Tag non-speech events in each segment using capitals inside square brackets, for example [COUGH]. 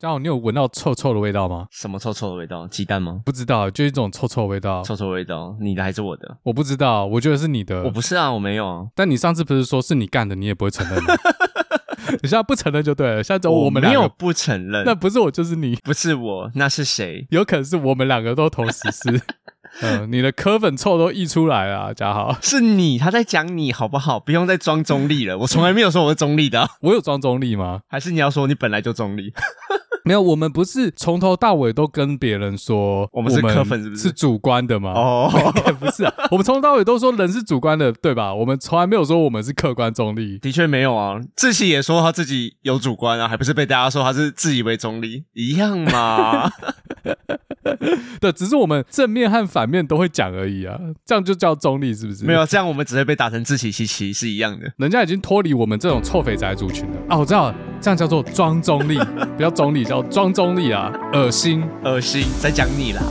嘉豪，你有闻到臭臭的味道吗？什么臭臭的味道？鸡蛋吗？不知道，就一种臭臭的味道。臭臭的味道，你的还是我的？我不知道，我觉得是你的。我不是啊，我没有啊。但你上次不是说是你干的，你也不会承认吗？[LAUGHS] 你现在不承认就对了。现在走我们两个没有不承认，那不是我就是你，不是我，那是谁？有可能是我们两个都同时是。[LAUGHS] 嗯，你的柯粉臭都溢出来了啊，嘉豪。是你，他在讲你好不好？不用再装中立了，我从来没有说我是中立的啊。我有装中立吗？还是你要说你本来就中立？[LAUGHS] 没有，我们不是从头到尾都跟别人说我们是客粉，是不是？是主观的吗？哦，[LAUGHS] 不是啊，我们从头到尾都说人是主观的，对吧？我们从来没有说我们是客观中立。的确没有啊，志奇也说他自己有主观啊，还不是被大家说他是自以为中立，一样嘛。[LAUGHS] [LAUGHS] 对，只是我们正面和反面都会讲而已啊，这样就叫中立，是不是？没有，这样我们只会被打成自欺欺欺是一样的。人家已经脱离我们这种臭肥宅族群了啊！我知道了，这样叫做装中立，不要中立，叫装中立啊！恶心，恶心，在讲你啦。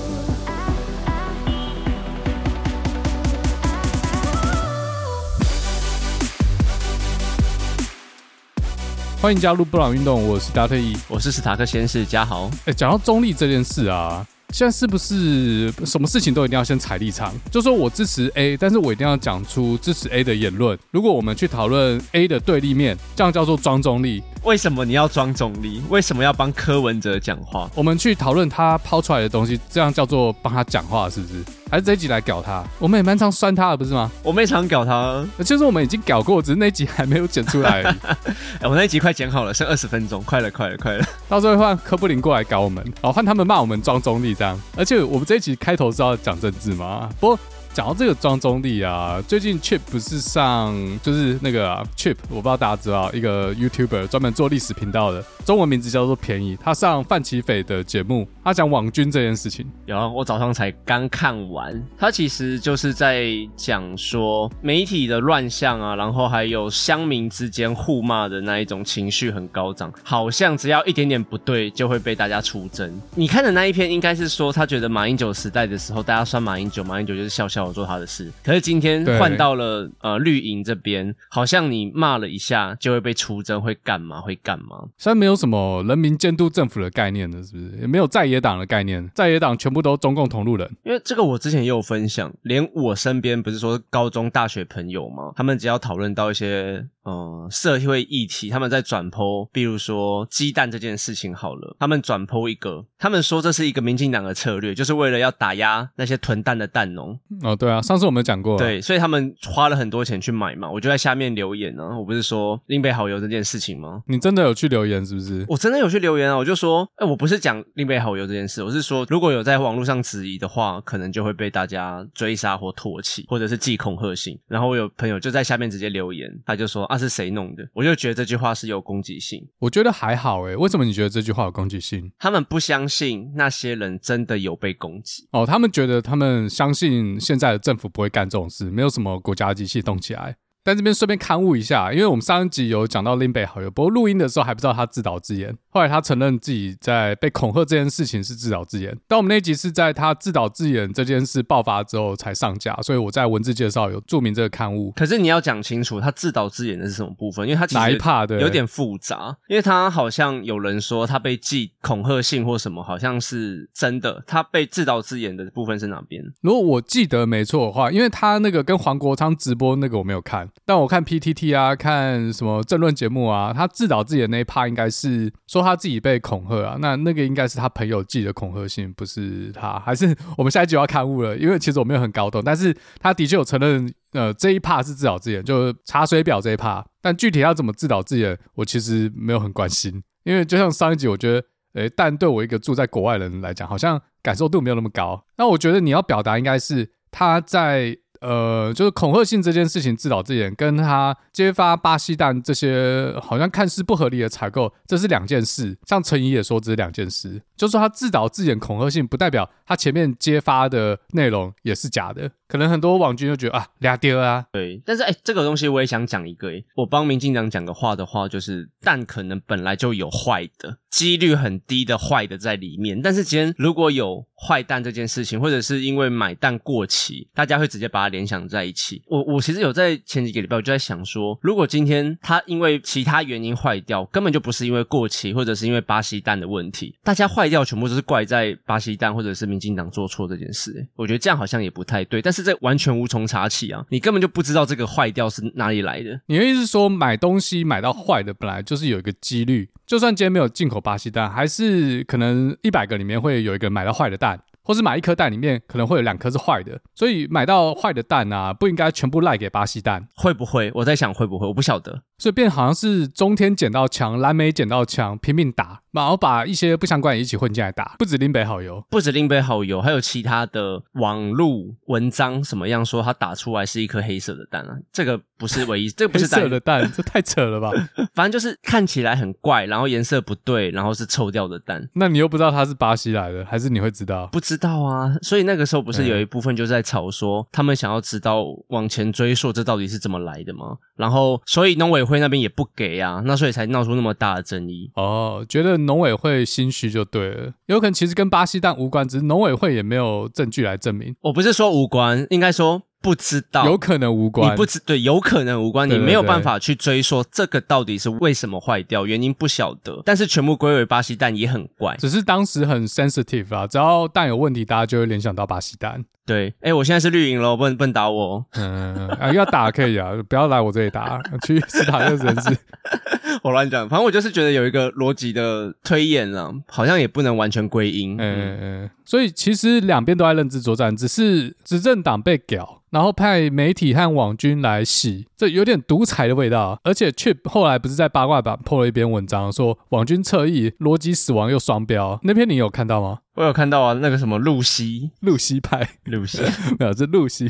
欢迎加入布朗运动，我是达特伊，我是史塔克先生嘉豪。哎，讲到中立这件事啊。现在是不是什么事情都一定要先踩立场？就说我支持 A，但是我一定要讲出支持 A 的言论。如果我们去讨论 A 的对立面，这样叫做装中立。为什么你要装中立？为什么要帮柯文哲讲话？我们去讨论他抛出来的东西，这样叫做帮他讲话，是不是？还是这一集来搞他？我们也蛮常酸他的，不是吗？我们也常搞他，就是我们已经搞过，只是那集还没有剪出来。[LAUGHS] 哎，我那一集快剪好了，剩二十分钟，快了，快了，快了。到时候换柯布林过来搞我们，然后换他们骂我们装中立这样。而且我们这一集开头是要讲政治吗？不过。讲到这个庄中立啊，最近 Chip 不是上就是那个、啊、Chip，我不知道大家知道一个 YouTuber 专门做历史频道的，中文名字叫做便宜。他上范奇斐的节目，他讲网军这件事情。有啊，我早上才刚看完。他其实就是在讲说媒体的乱象啊，然后还有乡民之间互骂的那一种情绪很高涨，好像只要一点点不对就会被大家出征。你看的那一篇应该是说他觉得马英九时代的时候，大家酸马英九，马英九就是笑笑。的做他的事，可是今天换到了呃绿营这边，好像你骂了一下就会被出征，会干嘛？会干嘛？虽然没有什么人民监督政府的概念的，是不是？也没有在野党的概念，在野党全部都中共同路人。因为这个我之前也有分享，连我身边不是说高中、大学朋友吗？他们只要讨论到一些。嗯，社会议题，他们在转 po，比如说鸡蛋这件事情好了，他们转 po 一个，他们说这是一个民进党的策略，就是为了要打压那些囤蛋的蛋农。哦，对啊，上次我们讲过，对，所以他们花了很多钱去买嘛，我就在下面留言呢、啊，我不是说另北好油这件事情吗？你真的有去留言是不是？我真的有去留言啊，我就说，哎，我不是讲另北好油这件事，我是说，如果有在网络上质疑的话，可能就会被大家追杀或唾弃，或者是寄恐吓信。然后我有朋友就在下面直接留言，他就说啊，是谁弄的？我就觉得这句话是有攻击性。我觉得还好诶，为什么你觉得这句话有攻击性？他们不相信那些人真的有被攻击哦，他们觉得他们相信现在的政府不会干这种事，没有什么国家机器动起来。在这边顺便刊物一下，因为我们上一集有讲到林北好友，不过录音的时候还不知道他自导自演。后来他承认自己在被恐吓这件事情是自导自演，但我们那一集是在他自导自演这件事爆发之后才上架，所以我在文字介绍有注明这个刊物。可是你要讲清楚，他自导自演的是什么部分？因为他其实哪一 part 的有点复杂，因为他好像有人说他被寄恐吓信或什么，好像是真的。他被自导自演的部分是哪边？如果我记得没错的话，因为他那个跟黄国昌直播那个我没有看，但我看 PTT 啊，看什么政论节目啊，他自导自演那一 part 应该是说他自己被恐。吓啊，那那个应该是他朋友寄的恐吓信，不是他，还是我们下一集要勘误了？因为其实我没有很搞懂，但是他的确有承认，呃，这一趴是自导自演，就是查水表这一趴但具体要怎么自导自演，我其实没有很关心，因为就像上一集，我觉得，诶，但对我一个住在国外的人来讲，好像感受度没有那么高。那我觉得你要表达应该是他在。呃，就是恐吓信这件事情自导自演，跟他揭发巴西蛋这些好像看似不合理的采购，这是两件事。像陈怡也说这是两件事，就是他自导自演恐吓信，不代表他前面揭发的内容也是假的。可能很多网军就觉得啊，俩丢啊。对，但是哎，这个东西我也想讲一个，我帮民进党讲个话的话，就是蛋可能本来就有坏的，几率很低的坏的在里面。但是今天如果有坏蛋这件事情，或者是因为买蛋过期，大家会直接把它联想在一起。我我其实有在前几个礼拜我就在想说，如果今天它因为其他原因坏掉，根本就不是因为过期，或者是因为巴西蛋的问题，大家坏掉全部都是怪在巴西蛋或者是民进党做错这件事。我觉得这样好像也不太对。但是这完全无从查起啊，你根本就不知道这个坏掉是哪里来的。你的意思是说，买东西买到坏的，本来就是有一个几率，就算今天没有进口巴西蛋，还是可能一百个里面会有一个买到坏的蛋。或是买一颗蛋里面可能会有两颗是坏的，所以买到坏的蛋啊，不应该全部赖给巴西蛋，会不会？我在想会不会，我不晓得。所以变好像是中天捡到枪，蓝莓捡到枪，拼命打，然后把一些不相关也一起混进来打，不止林北好友，不止林北好友，还有其他的网路文章什么样说他打出来是一颗黑色的蛋啊？这个不是唯一，这个不是黑色的蛋，这太扯了吧？[LAUGHS] 反正就是看起来很怪，然后颜色不对，然后是臭掉的蛋。那你又不知道他是巴西来的，还是你会知道？不知道啊，所以那个时候不是有一部分就在吵说，他们想要知道往前追溯这到底是怎么来的吗？然后所以农委会那边也不给。啊，那所以才闹出那么大的争议哦。觉得农委会心虚就对了，有可能其实跟巴西蛋无关，只是农委会也没有证据来证明。我不是说无关，应该说不知道，有可能无关。你不知对，有可能无关，对对对，你没有办法去追说这个到底是为什么坏掉，原因不晓得。但是全部归为巴西蛋也很怪，只是当时很 sensitive 啊，只要蛋有问题，大家就会联想到巴西蛋。对，哎，我现在是绿营了，不能不能打我。嗯啊，要打可以啊，[LAUGHS] 不要来我这里打，去斯塔特人士。[LAUGHS] 我乱讲，反正我就是觉得有一个逻辑的推演了，好像也不能完全归因。嗯嗯嗯，所以其实两边都在认知作战，只是执政党被屌，然后派媒体和网军来洗，这有点独裁的味道。而且 Chip 后来不是在八卦版 po 了一篇文章，说网军侧翼，逻辑死亡又双标。那篇你有看到吗？我有看到啊，那个什么露西，露西派，露西 [LAUGHS] 没有，这露西。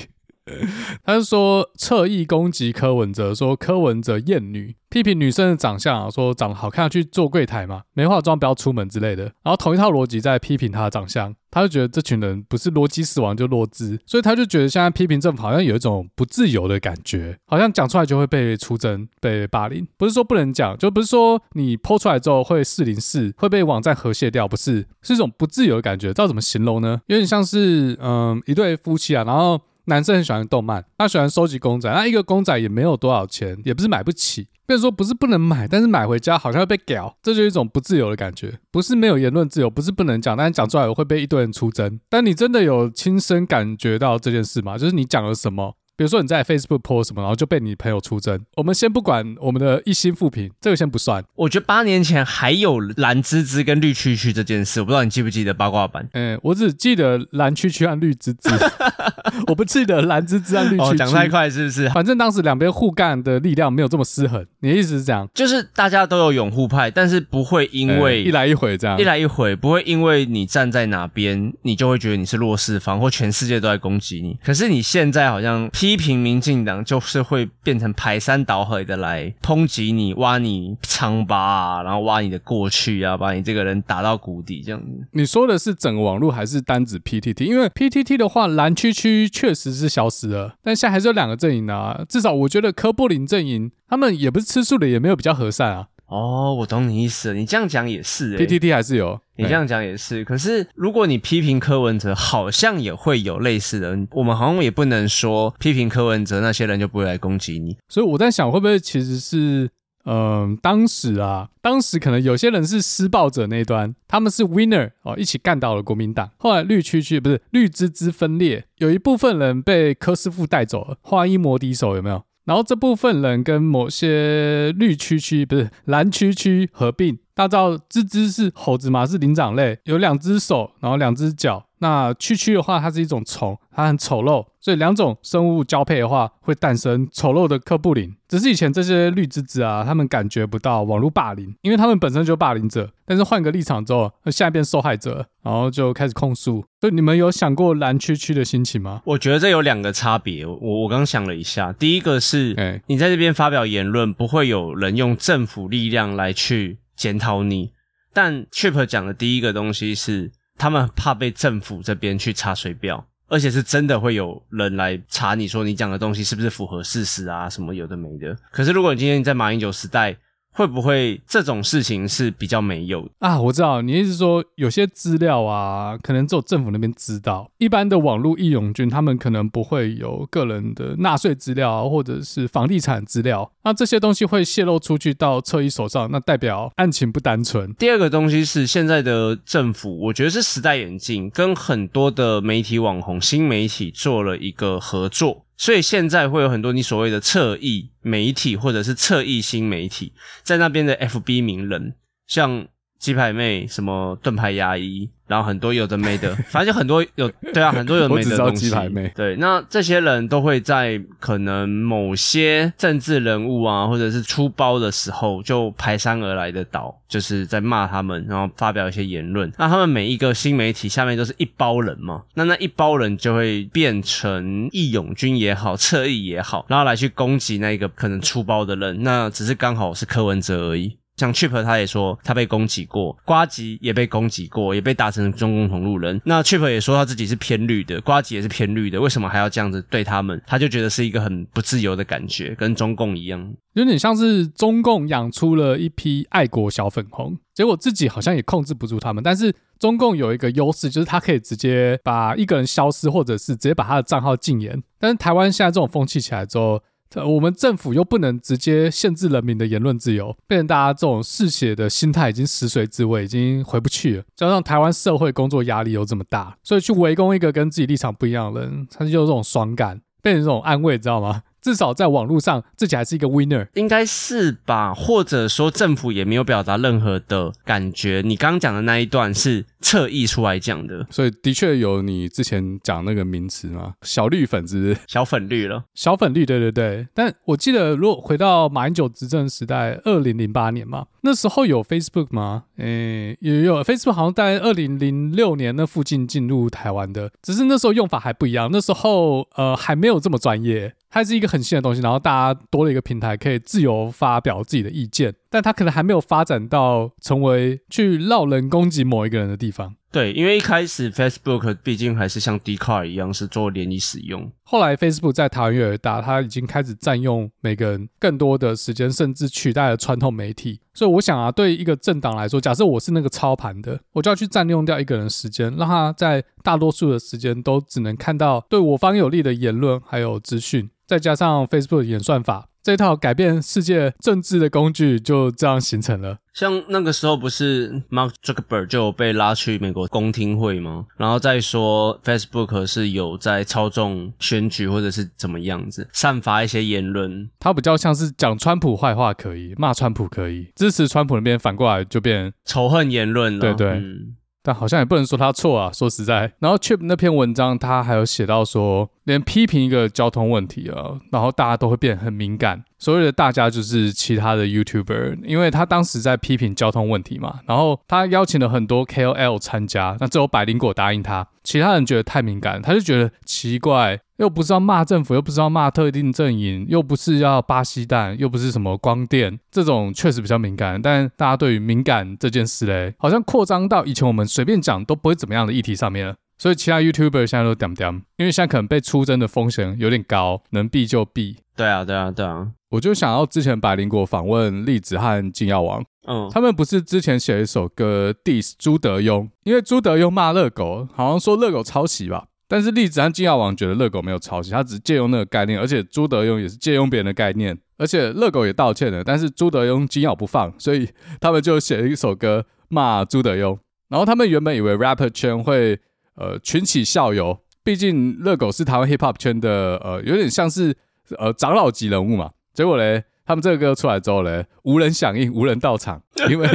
[LAUGHS] 他是说侧翼攻击柯文哲，说柯文哲厌女，批评女生的长相啊，说长得好看去做柜台嘛，没化妆不要出门之类的。然后同一套逻辑在批评他的长相，他就觉得这群人不是逻辑死亡就弱智，所以他就觉得现在批评政府好像有一种不自由的感觉，好像讲出来就会被出征、被霸凌。不是说不能讲，就不是说你剖出来之后会四零四会被网站和谐掉，不是，是一种不自由的感觉。知道怎么形容呢？有点像是嗯一对夫妻啊，然后。男生很喜欢动漫，他喜欢收集公仔，那一个公仔也没有多少钱，也不是买不起。别说不是不能买，但是买回家好像会被屌，这就是一种不自由的感觉。不是没有言论自由，不是不能讲，但是讲出来会被一堆人出征。但你真的有亲身感觉到这件事吗？就是你讲了什么？比如说你在 Facebook post 什么，然后就被你朋友出征。我们先不管我们的一心复评，这个先不算。我觉得八年前还有蓝芝芝跟绿区区这件事，我不知道你记不记得八卦版？嗯，我只记得蓝区区和绿芝芝，[LAUGHS] 我不记得蓝芝芝和绿区区。讲太快是不是？反正当时两边互干的力量没有这么失衡。你的意思是这样？就是大家都有拥护派，但是不会因为一来一回这样，一来一回不会因为你站在哪边，你就会觉得你是弱势方，或全世界都在攻击你。可是你现在好像批评民进党。就是会变成排山倒海的来抨击你、挖你疮疤啊，然后挖你的过去啊，把你这个人打到谷底这样子。你说的是整个网络还是单指 PTT？因为 PTT 的话，蓝区区确实是消失了，但现在还是有两个阵营啊。至少我觉得柯布林阵营，他们也不是吃素的，也没有比较和善啊。哦，我懂你意思了。你这样讲也是、欸，PTT 还是有。你这样讲也是。可是如果你批评柯文哲，好像也会有类似的。我们好像也不能说批评柯文哲那些人就不会来攻击你。所以我在想，会不会其实是，嗯、呃，当时啊，当时可能有些人是施暴者那一端，他们是 winner 哦，一起干倒了国民党。后来绿区区不是绿枝枝分裂，有一部分人被柯师傅带走了，华衣摩笛手有没有？然后这部分人跟某些绿区区不是蓝区区合并，大家知道吱吱是猴子嘛，是灵长类，有两只手，然后两只脚。那蛐蛐的话，它是一种虫，它很丑陋，所以两种生物交配的话，会诞生丑陋的柯布林。只是以前这些绿芝芝啊，他们感觉不到网络霸凌，因为他们本身就霸凌者。但是换个立场之后，现在变受害者，然后就开始控诉。所以你们有想过蓝区区的心情吗？我觉得这有两个差别。我我刚想了一下，第一个是，欸、你在这边发表言论，不会有人用政府力量来去检讨你。但 Chip 讲的第一个东西是。他们怕被政府这边去查水表，而且是真的会有人来查你说你讲的东西是不是符合事实啊，什么有的没的。可是如果你今天你在马英九时代，会不会这种事情是比较没有啊？我知道你意思说有些资料啊，可能只有政府那边知道，一般的网络义勇军他们可能不会有个人的纳税资料啊，或者是房地产资料。那这些东西会泄露出去到侧翼手上，那代表案情不单纯。第二个东西是现在的政府，我觉得是时代眼镜，跟很多的媒体网红、新媒体做了一个合作。所以现在会有很多你所谓的侧翼媒体，或者是侧翼新媒体，在那边的 FB 名人，像鸡排妹、什么盾牌牙医。然后很多有的没的，反正就很多有对啊，很多有 [LAUGHS] 的没的东西。对，那这些人都会在可能某些政治人物啊，或者是出包的时候，就排山而来的倒，就是在骂他们，然后发表一些言论。那他们每一个新媒体下面都是一包人嘛，那那一包人就会变成义勇军也好，侧翼也好，然后来去攻击那个可能出包的人。那只是刚好是柯文哲而已。像 Chip 他也说他被攻击过，瓜吉也被攻击过，也被打成中共同路人。那 Chip 也说他自己是偏绿的，瓜吉也是偏绿的，为什么还要这样子对他们？他就觉得是一个很不自由的感觉，跟中共一样，有点像是中共养出了一批爱国小粉红，结果自己好像也控制不住他们。但是中共有一个优势，就是他可以直接把一个人消失，或者是直接把他的账号禁言。但是台湾现在这种风气起来之后，我们政府又不能直接限制人民的言论自由，变成大家这种嗜血的心态已经食髓知味，已经回不去了。加上台湾社会工作压力又这么大，所以去围攻一个跟自己立场不一样的人，他就有这种爽感，变成这种安慰，知道吗？[LAUGHS] 至少在网络上，自己还是一个 winner，应该是吧？或者说政府也没有表达任何的感觉。你刚刚讲的那一段是侧翼出来讲的，所以的确有你之前讲那个名词嘛？小绿粉是不是？小粉绿了，小粉绿，对对对。但我记得，如果回到马英九执政时代，二零零八年嘛，那时候有 Facebook 吗？诶、欸，也有 Facebook，好像在二零零六年那附近进入台湾的，只是那时候用法还不一样，那时候呃还没有这么专业。它是一个很新的东西，然后大家多了一个平台，可以自由发表自己的意见，但他可能还没有发展到成为去绕人攻击某一个人的地方。对，因为一开始 Facebook 毕竟还是像 Dcard 一样是做联谊使用。后来 Facebook 在台湾越来越大，它已经开始占用每个人更多的时间，甚至取代了传统媒体。所以我想啊，对一个政党来说，假设我是那个操盘的，我就要去占用掉一个人的时间，让他在大多数的时间都只能看到对我方有利的言论还有资讯，再加上 Facebook 的演算法。这套改变世界政治的工具就这样形成了。像那个时候不是 Mark Zuckerberg 就被拉去美国公听会吗？然后再说 Facebook 是有在操纵选举或者是怎么样子，散发一些言论。他比较像是讲川普坏话可以，骂川普可以，支持川普那边反过来就变仇恨言论了。对对。嗯但好像也不能说他错啊，说实在。然后 Chip 那篇文章，他还有写到说，连批评一个交通问题啊，然后大家都会变很敏感。所谓的大家就是其他的 YouTuber，因为他当时在批评交通问题嘛，然后他邀请了很多 KOL 参加，那只有百灵果答应他，其他人觉得太敏感，他就觉得奇怪，又不是要骂政府，又不是要骂特定阵营，又不是要巴西蛋，又不是什么光电，这种确实比较敏感。但大家对于敏感这件事嘞，好像扩张到以前我们随便讲都不会怎么样的议题上面了。所以其他 YouTuber 现在都点点，因为现在可能被出征的风险有点高，能避就避。对啊，对啊，对啊。我就想要之前百灵果访问栗子和金耀王，嗯，他们不是之前写了一首歌 diss 朱德庸，因为朱德庸骂热狗，好像说热狗抄袭吧。但是栗子和金耀王觉得热狗没有抄袭，他只是借用那个概念，而且朱德庸也是借用别人的概念，而且热狗也道歉了，但是朱德庸紧咬不放，所以他们就写了一首歌骂朱德庸。然后他们原本以为 rapper 圈会。呃，群起效尤，毕竟热狗是台湾 hip hop 圈的，呃，有点像是呃长老级人物嘛。结果嘞，他们这个歌出来之后嘞，无人响应，无人到场，[LAUGHS] 因为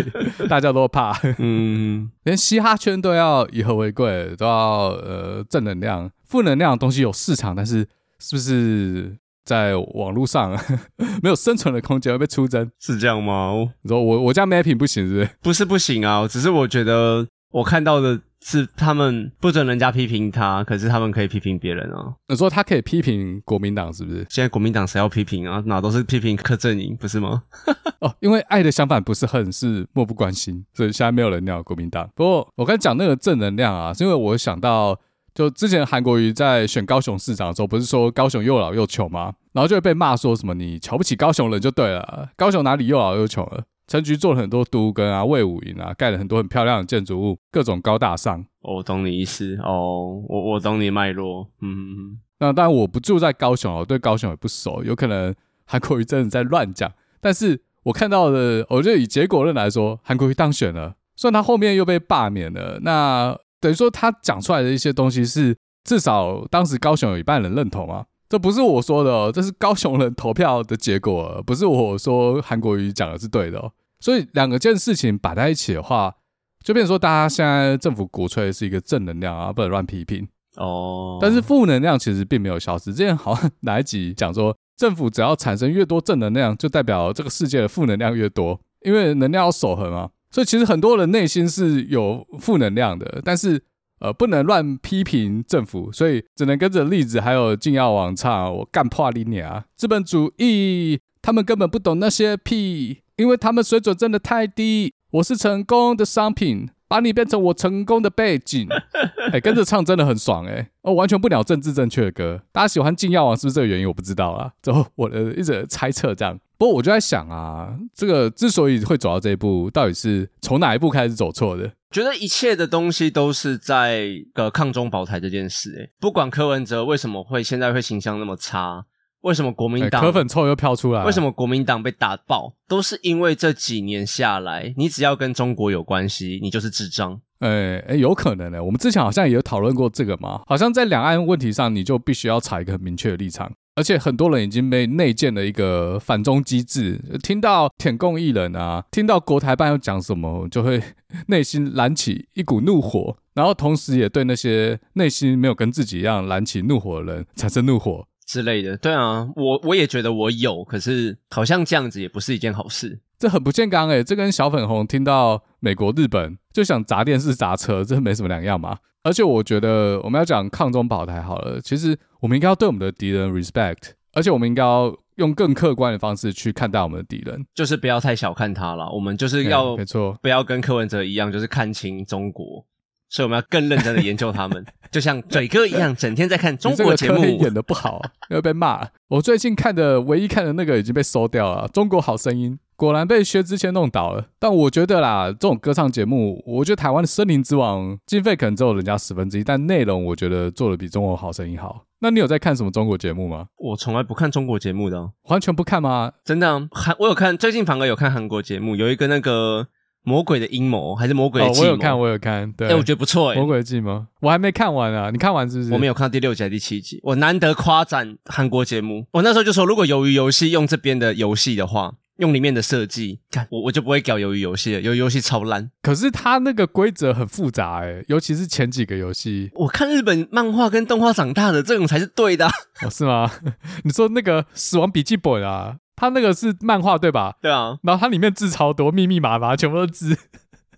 大家都怕。嗯，连嘻哈圈都要以和为贵，都要呃正能量，负能量的东西有市场，但是是不是在网络上 [LAUGHS] 没有生存的空间，会被出征？是这样吗？你说我我家 mapping 不行是不是？不是不行啊，只是我觉得我看到的。是他们不准人家批评他，可是他们可以批评别人哦。你说他可以批评国民党是不是？现在国民党谁要批评啊？哪都是批评柯震宇，不是吗？[LAUGHS] 哦，因为爱的相反不是恨，是漠不关心，所以现在没有人鸟国民党。不过我刚才讲那个正能量啊，是因为我想到就之前韩国瑜在选高雄市长的时候，不是说高雄又老又穷吗？然后就会被骂说什么你瞧不起高雄人就对了，高雄哪里又老又穷了？陈菊做了很多都跟啊、魏武营啊，盖了很多很漂亮的建筑物，各种高大上。我懂你意思哦，我我懂你脉络。嗯，那当然我不住在高雄，我对高雄也不熟，有可能韩国瑜真的在乱讲。但是我看到的，我觉得以结果论来说，韩国瑜当选了，虽然他后面又被罢免了，那。等于说他讲出来的一些东西是至少当时高雄有一半人认同啊，这不是我说的哦，这是高雄人投票的结果，不是我说韩国瑜讲的是对的哦。所以两个件事情摆在一起的话，就变成说大家现在政府鼓吹的是一个正能量啊，不能乱批评哦。但是负能量其实并没有消失。之前好像 [LAUGHS] 哪一集讲说，政府只要产生越多正能量，就代表这个世界的负能量越多，因为能量要守恒啊。所以其实很多人内心是有负能量的，但是呃不能乱批评政府，所以只能跟着例子还有敬耀王唱我干破你啊！资本主义他们根本不懂那些屁，因为他们水准真的太低。我是成功的商品。把你变成我成功的背景，[LAUGHS] 哎、欸，跟着唱真的很爽哎、欸！哦，完全不鸟政治正确的歌，大家喜欢敬耀王是不是这个原因？我不知道啊，之后我的一直猜测这样。不过我就在想啊，这个之所以会走到这一步，到底是从哪一步开始走错的？觉得一切的东西都是在个抗中保台这件事哎、欸，不管柯文哲为什么会现在会形象那么差。为什么国民党、欸、柯粉臭又飘出来？为什么国民党被打爆？都是因为这几年下来，你只要跟中国有关系，你就是智障。哎哎、有可能呢、欸。我们之前好像也有讨论过这个嘛。好像在两岸问题上，你就必须要采一个很明确的立场。而且很多人已经被内建了一个反中机制，听到舔共艺人啊，听到国台办要讲什么，就会内心燃起一股怒火，然后同时也对那些内心没有跟自己一样燃起怒火的人产生怒火。之类的，对啊，我我也觉得我有，可是好像这样子也不是一件好事，这很不健康诶、欸，这跟小粉红听到美国、日本就想砸电视、砸车，这没什么两样嘛。而且我觉得我们要讲抗中保台好了，其实我们应该要对我们的敌人 respect，而且我们应该要用更客观的方式去看待我们的敌人，就是不要太小看他了。我们就是要没错，不要跟柯文哲一样，就是看清中国。所以我们要更认真的研究他们，[LAUGHS] 就像嘴哥一样，整天在看中国节目，演的不好，要被骂。我最近看的唯一看的那个已经被收掉了，《中国好声音》果然被薛之谦弄倒了。但我觉得啦，这种歌唱节目，我觉得台湾的森林之王经费可能只有人家十分之一，但内容我觉得做的比《中国好声音》好。那你有在看什么中国节目吗？我从来不看中国节目的、啊，完全不看吗？真的、啊，韩我有看，最近反而有看韩国节目，有一个那个。魔鬼的阴谋还是魔鬼的计谋？我有看，我有看。对，哎，我觉得不错哎。魔鬼的计谋，我还没看完啊。你看完是不是？我没有看到第六集还是第七集。我难得夸赞韩国节目。我那时候就说，如果鱿鱼游戏用这边的游戏的话，用里面的设计，看我我就不会搞鱿鱼游戏了。鱿鱼游戏超烂。可是它那个规则很复杂哎，尤其是前几个游戏。我看日本漫画跟动画长大的，这种才是对的。哦，是吗？[LAUGHS] 你说那个《死亡笔记本》啊，它那个是漫画对吧？对啊。然后它里面字超多，密密麻麻，全部都是字。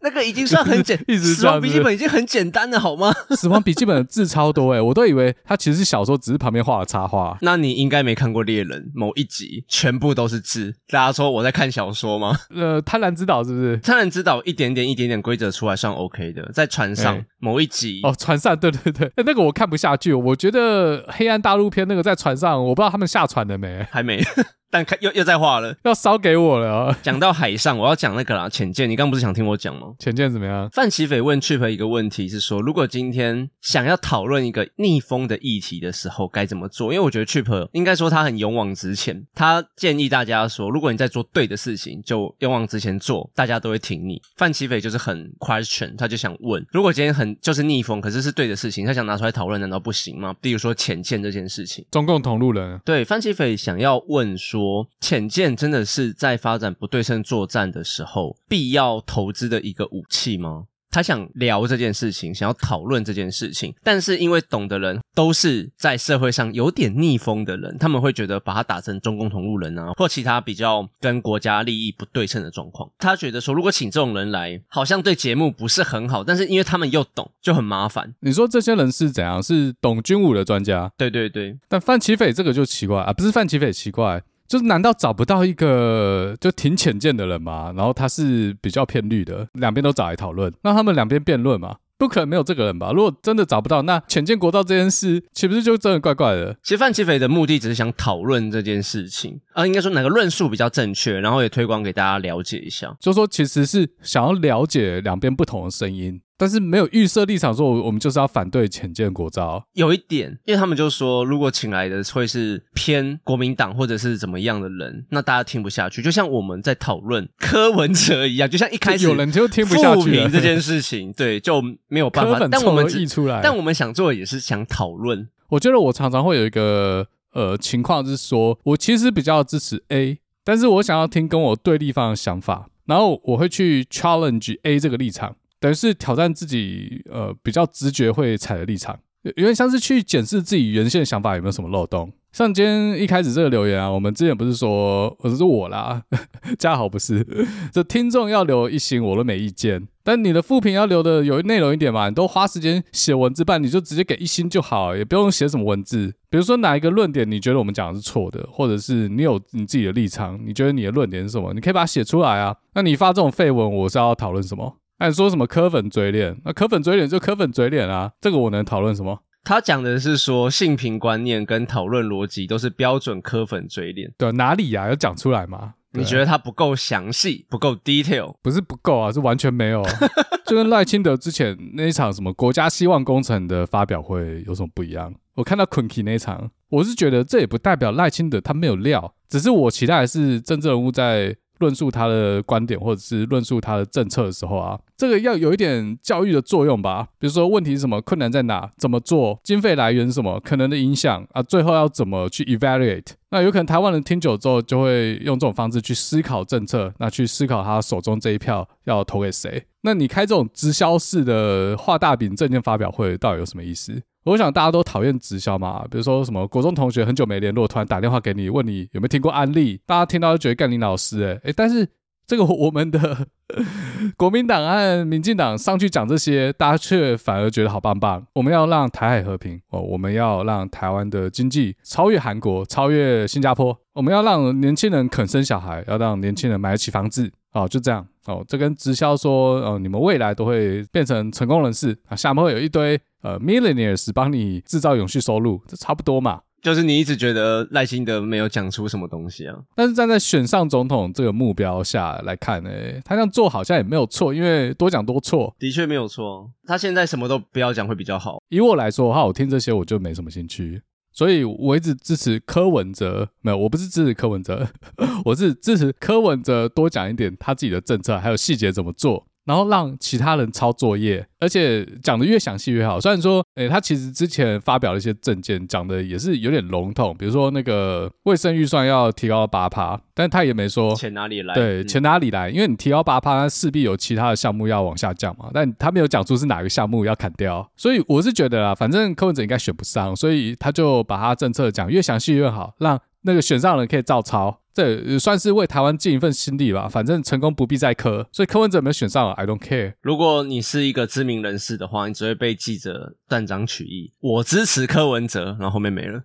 那个已经算很简，[LAUGHS] 一直死亡笔记本已经很简单了，好吗？[LAUGHS] 死亡笔记本的字超多诶，我都以为他其实是小说，只是旁边画了插画。那你应该没看过猎人某一集，全部都是字。大家说我在看小说吗？[LAUGHS] 呃，贪婪之岛是不是？贪婪之岛一点点一点点规则出来算 OK 的，在船上、欸、某一集哦，船上对对对，那个我看不下去。我觉得黑暗大陆篇那个在船上，我不知道他们下船了没？还没。但看又又在画了，要烧给我了、啊。讲到海上，我要讲那个啦，浅见。你刚不是想听我讲吗？潜舰怎么样？范奇斐问 Chip 一个问题是说，如果今天想要讨论一个逆风的议题的时候，该怎么做？因为我觉得 Chip 应该说他很勇往直前，他建议大家说，如果你在做对的事情，就勇往直前做，大家都会挺你。范奇斐就是很 question，他就想问，如果今天很就是逆风，可是是对的事情，他想拿出来讨论，难道不行吗？比如说浅见这件事情，中共同路人。对，范奇斐想要问说，浅见。真的是在发展不对称作战的时候必要投资的一个武器吗？他想聊这件事情，想要讨论这件事情，但是因为懂的人都是在社会上有点逆风的人，他们会觉得把他打成中共同路人啊，或其他比较跟国家利益不对称的状况。他觉得说，如果请这种人来，好像对节目不是很好，但是因为他们又懂，就很麻烦。你说这些人是怎样？是懂军武的专家？对对对。但范奇斐这个就奇怪啊，不是范奇斐奇怪。就是难道找不到一个就挺浅见的人吗？然后他是比较偏绿的，两边都找来讨论，让他们两边辩论嘛。不可能没有这个人吧？如果真的找不到，那浅见国道这件事岂不是就真的怪怪的？其实范奇斐的目的只是想讨论这件事情啊，应该说哪个论述比较正确，然后也推广给大家了解一下。就说其实是想要了解两边不同的声音。但是没有预设立场，说我们就是要反对浅见国造。有一点，因为他们就说，如果请来的会是偏国民党或者是怎么样的人，那大家听不下去。就像我们在讨论柯文哲一样，就像一开始有人就听不下去这件事情，对，就没有办法。但我们溢出来，但我们想做的也是想讨论。我觉得我常常会有一个呃情况，是说我其实比较支持 A，但是我想要听跟我对立方的想法，然后我会去 challenge A 这个立场。等于是挑战自己，呃，比较直觉会踩的立场，有点像是去检视自己原先的想法有没有什么漏洞。像今天一开始这个留言啊，我们之前不是说，我是我啦，[LAUGHS] 嘉豪不是，这听众要留一星我都没意见，但你的副评要留的有内容一点嘛，你都花时间写文字办，你就直接给一星就好，也不用写什么文字。比如说哪一个论点你觉得我们讲的是错的，或者是你有你自己的立场，你觉得你的论点是什么，你可以把它写出来啊。那你发这种废文，我是要讨论什么？那你说什么柯粉嘴脸？那柯粉嘴脸就柯粉嘴脸啊！这个我能讨论什么？他讲的是说性平观念跟讨论逻辑都是标准柯粉嘴脸。对，哪里呀、啊？要讲出来吗？你觉得他不够详细，不够 detail？不是不够啊，是完全没有。[LAUGHS] 就跟赖清德之前那一场什么国家希望工程的发表会有什么不一样？我看到坤 k 那一场，我是觉得这也不代表赖清德他没有料，只是我期待的是政治人物在。论述他的观点，或者是论述他的政策的时候啊，这个要有一点教育的作用吧。比如说，问题是什么？困难在哪？怎么做？经费来源是什么？可能的影响啊？最后要怎么去 evaluate？那有可能台湾人听久之后，就会用这种方式去思考政策，那去思考他手中这一票要投给谁？那你开这种直销式的画大饼政见发表会，到底有什么意思？我想大家都讨厌直销嘛，比如说什么国中同学很久没联络，突然打电话给你，问你有没有听过安利，大家听到就觉得干你老师诶诶，但是这个我们的 [LAUGHS] 国民党和民进党上去讲这些，大家却反而觉得好棒棒。我们要让台海和平哦，我们要让台湾的经济超越韩国，超越新加坡，我们要让年轻人肯生小孩，要让年轻人买得起房子哦，就这样哦，这跟直销说哦，你们未来都会变成成功人士啊，下面会有一堆。呃，millionaires 帮你制造永续收入，这差不多嘛。就是你一直觉得赖清德没有讲出什么东西啊，但是站在选上总统这个目标下来看呢，他这样做好像也没有错，因为多讲多错，的确没有错。他现在什么都不要讲会比较好。以我来说的话，我听这些我就没什么兴趣，所以我一直支持柯文哲。没有，我不是支持柯文哲，[LAUGHS] 我是支持柯文哲多讲一点他自己的政策，还有细节怎么做。然后让其他人抄作业，而且讲得越详细越好。虽然说，诶，他其实之前发表了一些政见，讲的也是有点笼统，比如说那个卫生预算要提高八趴，但他也没说 [LAUGHS] 钱哪里来。对，钱哪里来？因为你提高八趴，那势必有其他的项目要往下降嘛。但他没有讲出是哪个项目要砍掉，所以我是觉得啊，反正柯文哲应该选不上，所以他就把他政策讲越详细越好，让那个选上的人可以照抄。这也算是为台湾尽一份心力吧。反正成功不必在柯，所以柯文哲没有选上，I don't care。如果你是一个知名人士的话，你只会被记者断章取义。我支持柯文哲，然后后面没了。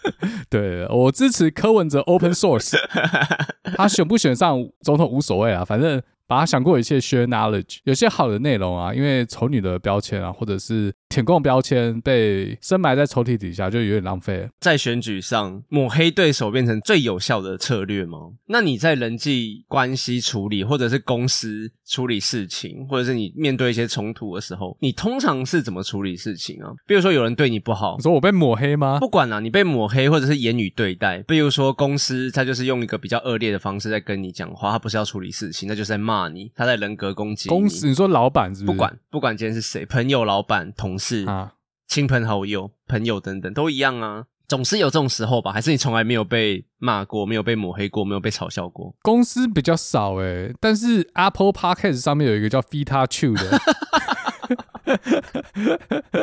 [LAUGHS] 对，我支持柯文哲 Open Source。[LAUGHS] 他选不选上总统无所谓啊，反正。把他想过一切 share knowledge，有些好的内容啊，因为丑女的标签啊，或者是舔共标签被深埋在抽屉底下，就有点浪费。在选举上抹黑对手变成最有效的策略吗？那你在人际关系处理，或者是公司处理事情，或者是你面对一些冲突的时候，你通常是怎么处理事情啊？比如说有人对你不好，你说我被抹黑吗？不管啊，你被抹黑或者是言语对待，比如说公司他就是用一个比较恶劣的方式在跟你讲话，他不是要处理事情，那就是在骂。骂你，他在人格攻击。公司，你说老板是不是？不管不管今天是谁，朋友、老板、同事啊、亲朋好友、朋友等等都一样啊，总是有这种时候吧？还是你从来没有被骂过，没有被抹黑过，没有被嘲笑过？公司比较少诶，但是 Apple Podcast 上面有一个叫 Fita Chu 的，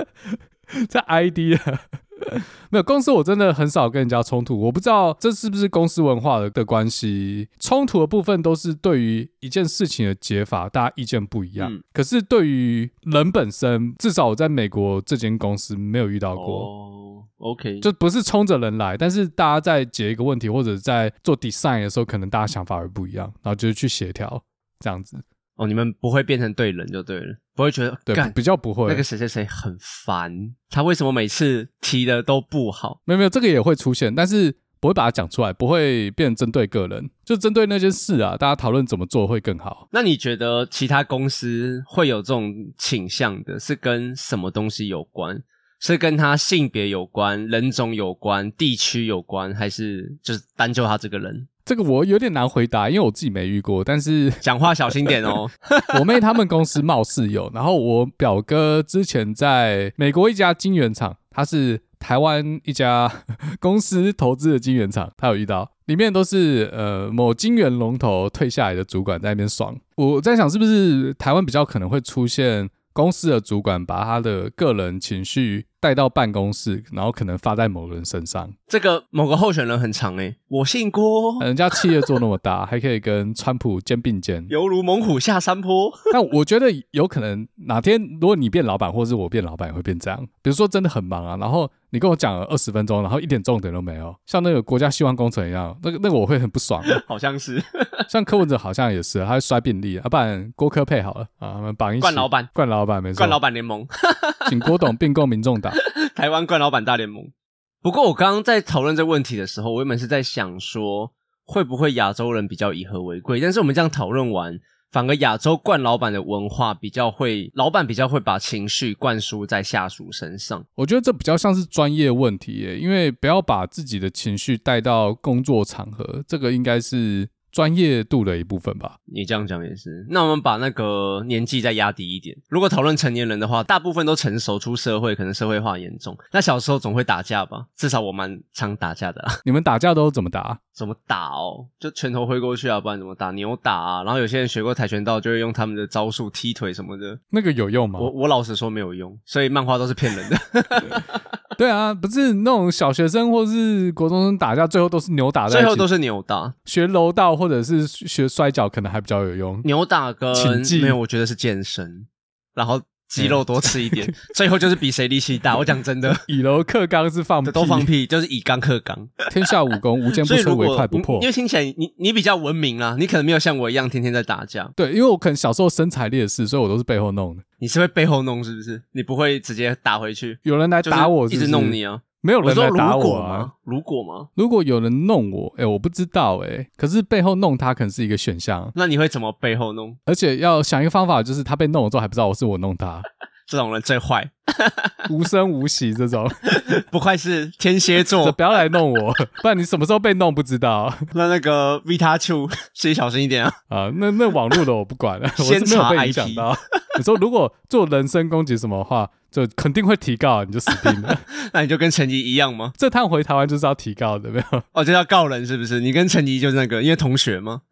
[LAUGHS] 这 ID 啊。[LAUGHS] 没有公司，我真的很少跟人家冲突。我不知道这是不是公司文化的的关系。冲突的部分都是对于一件事情的解法，大家意见不一样。嗯、可是对于人本身，至少我在美国这间公司没有遇到过。哦，OK，就不是冲着人来，但是大家在解一个问题或者在做 design 的时候，可能大家想法会不一样，然后就是去协调这样子。哦，你们不会变成对人就对了，不会觉得对比较不会那个谁谁谁很烦，他为什么每次提的都不好？没有没有，这个也会出现，但是不会把它讲出来，不会变成针对个人，就针对那件事啊，大家讨论怎么做会更好。那你觉得其他公司会有这种倾向的，是跟什么东西有关？是跟他性别有关、人种有关、地区有关，还是就是单就他这个人？这个我有点难回答，因为我自己没遇过。但是 [LAUGHS] 讲话小心点哦。[LAUGHS] 我妹他们公司貌似有，然后我表哥之前在美国一家晶圆厂，他是台湾一家公司投资的晶圆厂，他有遇到，里面都是呃某晶圆龙头退下来的主管在那边爽。我在想，是不是台湾比较可能会出现公司的主管把他的个人情绪。带到办公室，然后可能发在某个人身上。这个某个候选人很长诶，我姓郭，人家企业做那么大，还可以跟川普肩并肩，犹如猛虎下山坡。[LAUGHS] 那我觉得有可能哪天如果你变老板，或是我变老板，也会变这样。比如说真的很忙啊，然后你跟我讲了二十分钟，然后一点重点都没有，像那个国家希望工程一样，那个那个我会很不爽。[LAUGHS] 好像是，[LAUGHS] 像柯文哲好像也是，他会摔病历啊，不然郭科配好了啊，我们绑一起。冠老板，冠老板没错，冠老板联盟，请郭董并购民众党。台湾冠老板大联盟。不过我刚刚在讨论这个问题的时候，我原本是在想说，会不会亚洲人比较以和为贵？但是我们这样讨论完，反而亚洲冠老板的文化比较会，老板比较会把情绪灌输在下属身上。我觉得这比较像是专业问题耶，因为不要把自己的情绪带到工作场合，这个应该是。专业度的一部分吧，你这样讲也是。那我们把那个年纪再压低一点。如果讨论成年人的话，大部分都成熟出社会，可能社会化严重。那小时候总会打架吧？至少我蛮常打架的啦。[LAUGHS] 你们打架都怎么打？怎么打哦？就拳头挥过去啊，不然怎么打？扭打啊。然后有些人学过跆拳道，就会用他们的招数踢腿什么的。那个有用吗？我我老实说没有用，所以漫画都是骗人的。[LAUGHS] 对啊，不是那种小学生或是国中生打架，最后都是扭打，最后都是扭打。学柔道或者是学摔跤，可能还比较有用。扭打跟没有，我觉得是健身，然后肌肉多吃一点，嗯、[LAUGHS] 最后就是比谁力气大。我讲真的，以柔克刚是放屁，都放屁，就是以刚克刚。天下武功，无坚不摧，唯快不破。因为听起来你你比较文明啦，你可能没有像我一样天天在打架。对，因为我可能小时候身材劣势，所以我都是背后弄的。你是会背后弄是不是？你不会直接打回去？有人来打我是是，一直弄你啊？没有人来打我啊？如果吗？如果有人弄我，哎，我不知道哎。可是背后弄他可能是一个选项。那你会怎么背后弄？而且要想一个方法，就是他被弄了之后还不知道我是我弄他。这种人最坏，[LAUGHS] 无声无息。这种 [LAUGHS] 不愧是天蝎座，不要来弄我，不然你什么时候被弄不知道。那那个 Vita 自己小心一点啊！啊，那那网络的我不管了，我是没有被影响到。你说如果做人身攻击什么的话，就肯定会提告，你就死定了。[LAUGHS] 那你就跟陈怡一样吗？这趟回台湾就是要提告的，没有？哦，就要告人是不是？你跟陈怡就是那个，因为同学吗？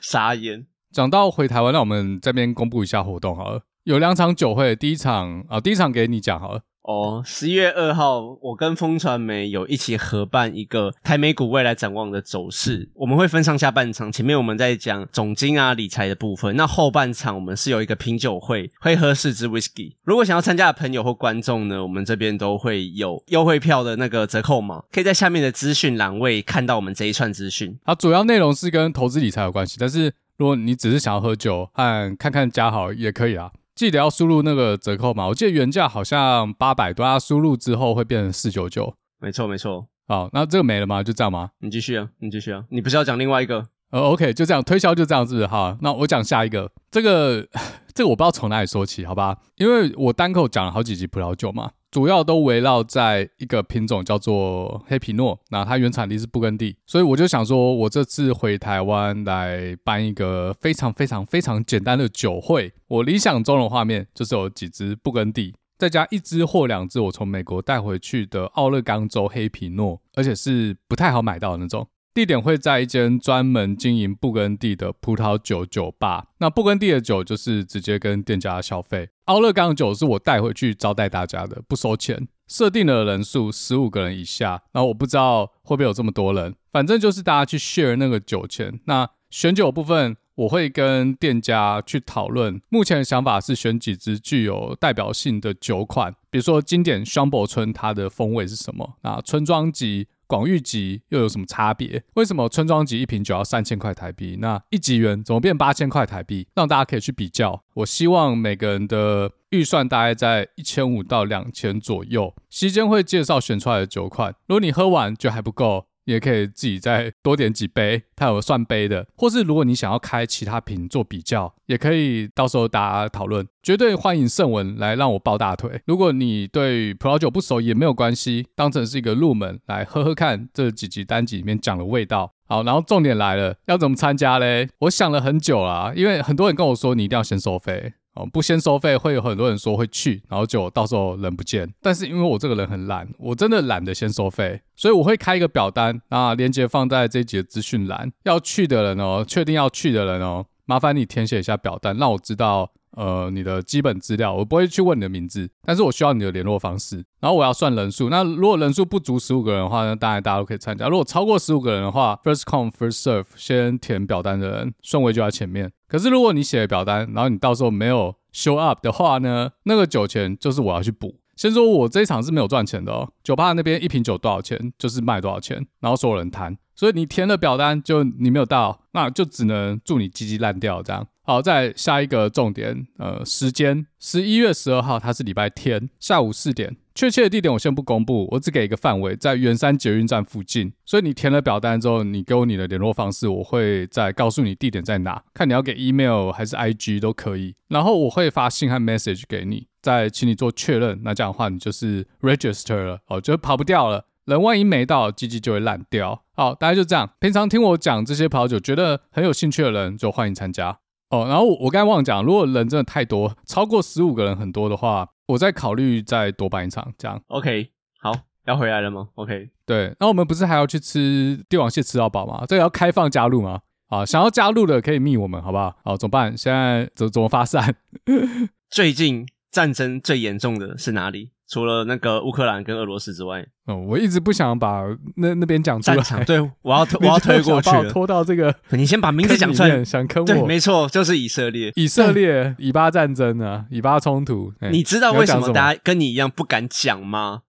傻眼。讲到回台湾，那我们这边公布一下活动好了。有两场酒会，第一场啊，第一场给你讲好了。哦，十一月二号，我跟风传媒有一起合办一个台美股未来展望的走势，我们会分上下半场，前面我们在讲总经啊理财的部分，那后半场我们是有一个品酒会，会喝四支 whisky。如果想要参加的朋友或观众呢，我们这边都会有优惠票的那个折扣码，可以在下面的资讯栏位看到我们这一串资讯。它主要内容是跟投资理财有关系，但是如果你只是想要喝酒和看看家好也可以啊。记得要输入那个折扣码，我记得原价好像八百多，它输入之后会变成四九九。没错，没错。好，那这个没了吗？就这样吗？你继续啊，你继续啊，你不是要讲另外一个？呃，OK，就这样，推销就这样子。哈，那我讲下一个，这个这个我不知道从哪里说起，好吧？因为我单口讲了好几集葡萄酒嘛。主要都围绕在一个品种叫做黑皮诺，那它原产地是布根地，所以我就想说，我这次回台湾来办一个非常非常非常简单的酒会，我理想中的画面就是有几支布根地，再加一支或两支我从美国带回去的奥勒冈州黑皮诺，而且是不太好买到的那种。地点会在一间专门经营布根地的葡萄酒酒吧。那布根地的酒就是直接跟店家消费。奥勒冈酒是我带回去招待大家的，不收钱。设定的人数十五个人以下。然后我不知道会不会有这么多人，反正就是大家去 share 那个酒钱。那选酒部分，我会跟店家去讨论。目前的想法是选几支具有代表性的酒款，比如说经典双柏村它的风味是什么？那村庄级。广域级又有什么差别？为什么村庄级一瓶酒要三千块台币？那一级园怎么变八千块台币？让大家可以去比较。我希望每个人的预算大概在一千五到两千左右。席间会介绍选出来的酒款，如果你喝完就还不够。也可以自己再多点几杯，它有算杯的，或是如果你想要开其他瓶做比较，也可以到时候大家讨论。绝对欢迎盛文来让我抱大腿。如果你对葡萄酒不熟也没有关系，当成是一个入门来喝喝看这几集单集里面讲的味道。好，然后重点来了，要怎么参加嘞？我想了很久啦，因为很多人跟我说你一定要先收费。哦，不先收费，会有很多人说会去，然后就到时候人不见。但是因为我这个人很懒，我真的懒得先收费，所以我会开一个表单，那链接放在这一集的资讯栏。要去的人哦，确定要去的人哦，麻烦你填写一下表单，让我知道呃你的基本资料。我不会去问你的名字，但是我需要你的联络方式。然后我要算人数，那如果人数不足十五个人的话，那当然大家都可以参加。如果超过十五个人的话，first come first serve，先填表单的人顺位就在前面。可是如果你写了表单，然后你到时候没有 show up 的话呢，那个酒钱就是我要去补。先说我这一场是没有赚钱的哦，酒吧那边一瓶酒多少钱就是卖多少钱，然后所有人摊。所以你填了表单就你没有到，那就只能祝你鸡鸡烂掉这样。好，再下一个重点，呃，时间十一月十二号，它是礼拜天下午四点。确切的地点我先不公布，我只给一个范围，在圆山捷运站附近。所以你填了表单之后，你给我你的联络方式，我会再告诉你地点在哪。看你要给 email 还是 IG 都可以。然后我会发信和 message 给你，再请你做确认。那这样的话，你就是 register 了，哦，就跑不掉了。人万一没到，鸡鸡就会烂掉。好，大家就这样。平常听我讲这些跑酒，觉得很有兴趣的人，就欢迎参加。哦，然后我刚才忘了讲，如果人真的太多，超过十五个人很多的话。我再考虑再多办一场，这样。OK，好，要回来了吗？OK，对，那我们不是还要去吃帝王蟹吃到饱吗？这个要开放加入吗？啊，想要加入的可以密我们，好不好？好，怎么办？现在怎怎么发散？[LAUGHS] 最近战争最严重的是哪里？除了那个乌克兰跟俄罗斯之外，哦，我一直不想把那那边讲出来。对，我要推，我要 [LAUGHS] 推过去，把我拖到这个。你先把名字讲出来，想坑我？对，没错，就是以色列。以色列以巴战争啊，以巴冲突。你知道为什么大家跟你一样不敢讲吗？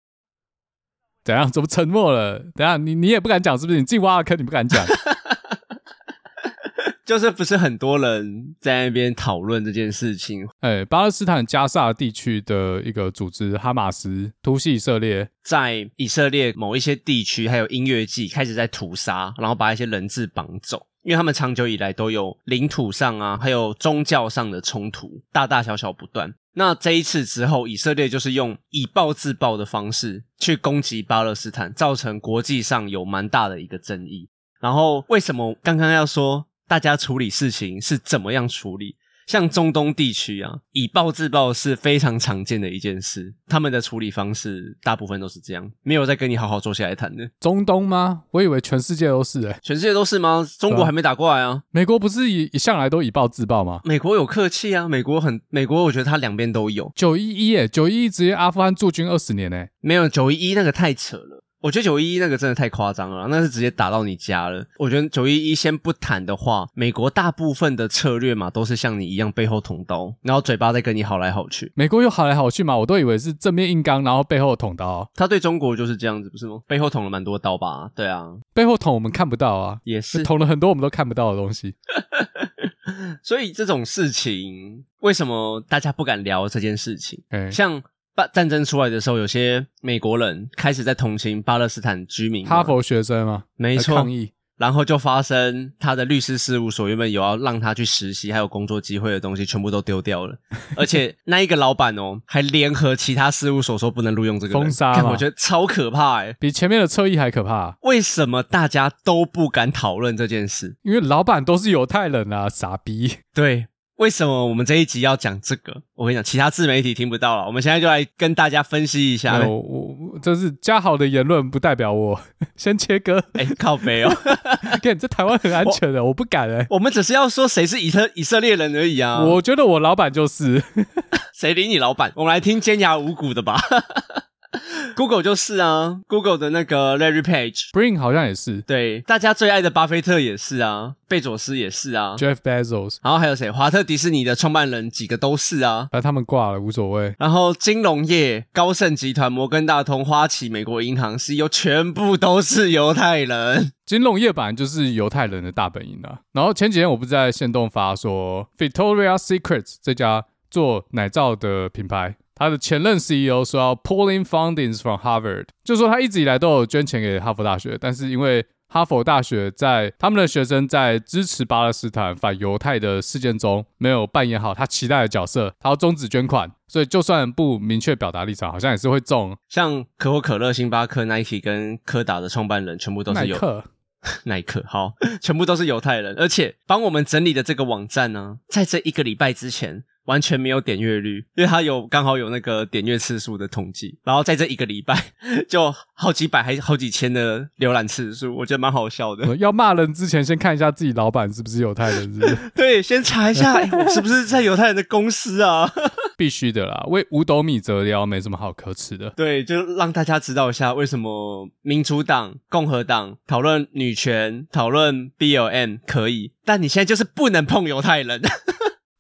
怎样？怎么沉默了？等下，你你也不敢讲，是不是？你自己挖的坑，你不敢讲。就是不是很多人在那边讨论这件事情？哎，巴勒斯坦加萨地区的一个组织哈马斯突袭以色列，在以色列某一些地区还有音乐季开始在屠杀，然后把一些人质绑走，因为他们长久以来都有领土上啊，还有宗教上的冲突，大大小小不断。那这一次之后，以色列就是用以暴制暴的方式去攻击巴勒斯坦，造成国际上有蛮大的一个争议。然后为什么刚刚要说？大家处理事情是怎么样处理？像中东地区啊，以暴制暴是非常常见的一件事。他们的处理方式大部分都是这样，没有再跟你好好坐下来谈的。中东吗？我以为全世界都是诶、欸、全世界都是吗？中国还没打过来啊。美国不是一一向来都以暴制暴吗？美国有客气啊，美国很美国，我觉得它两边都有。九一一诶九一一直接阿富汗驻军二十年诶、欸、没有九一一那个太扯了。我觉得九一一那个真的太夸张了，那是直接打到你家了。我觉得九一一先不谈的话，美国大部分的策略嘛，都是像你一样背后捅刀，然后嘴巴在跟你好来好去。美国又好来好去嘛，我都以为是正面硬刚，然后背后捅刀。他对中国就是这样子，不是吗？背后捅了蛮多刀吧？对啊，背后捅我们看不到啊，也是捅了很多我们都看不到的东西。[LAUGHS] 所以这种事情，为什么大家不敢聊这件事情？欸、像。巴战争出来的时候，有些美国人开始在同情巴勒斯坦居民，哈佛学生吗？没错，抗议，然后就发生他的律师事务所原本有要让他去实习还有工作机会的东西，全部都丢掉了。[LAUGHS] 而且那一个老板哦，还联合其他事务所说不能录用这个人，封杀。我觉得超可怕诶，比前面的侧翼还可怕。为什么大家都不敢讨论这件事？因为老板都是犹太人啊，傻逼。对。为什么我们这一集要讲这个？我跟你讲，其他自媒体听不到了。我们现在就来跟大家分析一下。我我这是嘉好的言论，不代表我 [LAUGHS] 先切割。哎、欸，靠北哦！[LAUGHS] 看，这台湾很安全的，我，我不敢哎、欸。我们只是要说谁是以色以色列人而已啊。我觉得我老板就是。[LAUGHS] 谁理你老板？我们来听尖牙五股的吧。[LAUGHS] Google 就是啊，Google 的那个 Larry Page、Bring 好像也是，对，大家最爱的巴菲特也是啊，贝佐斯也是啊，Jeff Bezos，然后还有谁？华特迪士尼的创办人几个都是啊，但他们挂了无所谓。然后金融业，高盛集团、摩根大通、花旗、美国银行 CEO 全部都是犹太人。金融业本来就是犹太人的大本营啊。然后前几天我不是在限动发说，Victoria Secret 这家做奶罩的品牌。他的前任 CEO 说要 pulling fundings from Harvard，就说他一直以来都有捐钱给哈佛大学，但是因为哈佛大学在他们的学生在支持巴勒斯坦反犹太的事件中没有扮演好他期待的角色，他要终止捐款，所以就算不明确表达立场，好像也是会中。像可口可乐、星巴克、Nike 跟柯达的创办人全部都是犹，耐克，耐克好，[LAUGHS] 全部都是犹太人，而且帮我们整理的这个网站呢，在这一个礼拜之前。完全没有点阅率，因为它有刚好有那个点阅次数的统计，然后在这一个礼拜 [LAUGHS] 就好几百还好几千的浏览次数，我觉得蛮好笑的。[LAUGHS] 要骂人之前，先看一下自己老板是不是犹太人，是不是？[LAUGHS] 对，先查一下，欸、是不是在犹太人的公司啊？必须的啦，为五斗米折腰，没什么好可耻的。对，就让大家知道一下，为什么民主党、共和党讨论女权、讨论 BLM 可以，但你现在就是不能碰犹太人。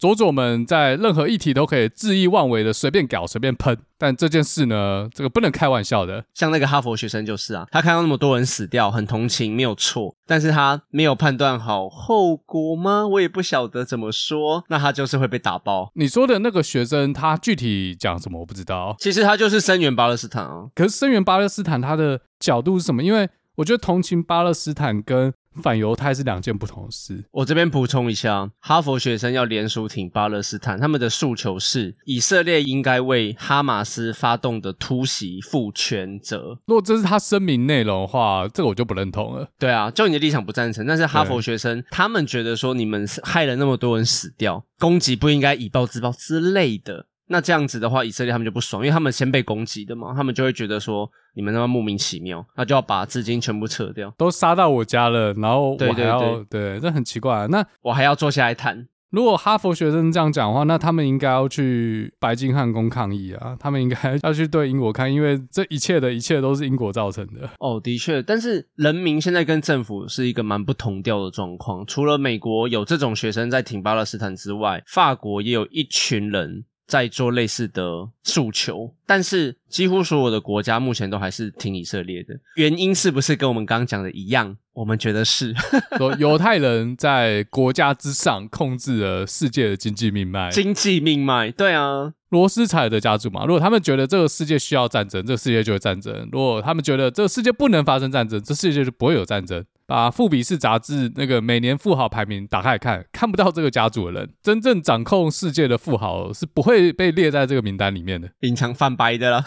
左左们在任何议题都可以恣意妄为的随便搞随便喷，但这件事呢，这个不能开玩笑的。像那个哈佛学生就是啊，他看到那么多人死掉，很同情，没有错，但是他没有判断好后果吗？我也不晓得怎么说，那他就是会被打爆。你说的那个学生，他具体讲什么我不知道。其实他就是声援巴勒斯坦哦。可是声援巴勒斯坦，他的角度是什么？因为我觉得同情巴勒斯坦跟反犹太是两件不同的事。我这边补充一下，哈佛学生要联署挺巴勒斯坦，他们的诉求是以色列应该为哈马斯发动的突袭负全责。如果这是他声明内容的话，这个我就不认同了。对啊，就你的立场不赞成，但是哈佛学生他们觉得说你们害了那么多人死掉，攻击不应该以暴制暴之类的。那这样子的话，以色列他们就不爽，因为他们先被攻击的嘛，他们就会觉得说你们那么莫名其妙，那就要把资金全部撤掉。都杀到我家了，然后我还要对，对，对，对，这很奇怪啊。那我还要坐下来谈。如果哈佛学生这样讲的话，那他们应该要去白金汉宫抗议啊，他们应该 [LAUGHS] 要去对英国抗议，因为这一切的一切都是英国造成的。哦，的确，但是人民现在跟政府是一个蛮不同调的状况。除了美国有这种学生在挺巴勒斯坦之外，法国也有一群人。在做类似的诉求，但是几乎所有的国家目前都还是挺以色列的。原因是不是跟我们刚刚讲的一样？我们觉得是，[LAUGHS] 说犹太人在国家之上控制了世界的经济命脉。经济命脉，对啊，罗斯柴尔德家族嘛。如果他们觉得这个世界需要战争，这个世界就会战争；如果他们觉得这个世界不能发生战争，这世界就不会有战争。把富比士杂志那个每年富豪排名打开来看，看不到这个家族的人，真正掌控世界的富豪是不会被列在这个名单里面的，[LAUGHS] 隐藏翻白的了。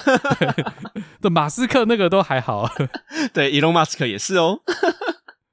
[LAUGHS] 对，马斯克那个都还好，[LAUGHS] 对，伊隆马斯克也是哦。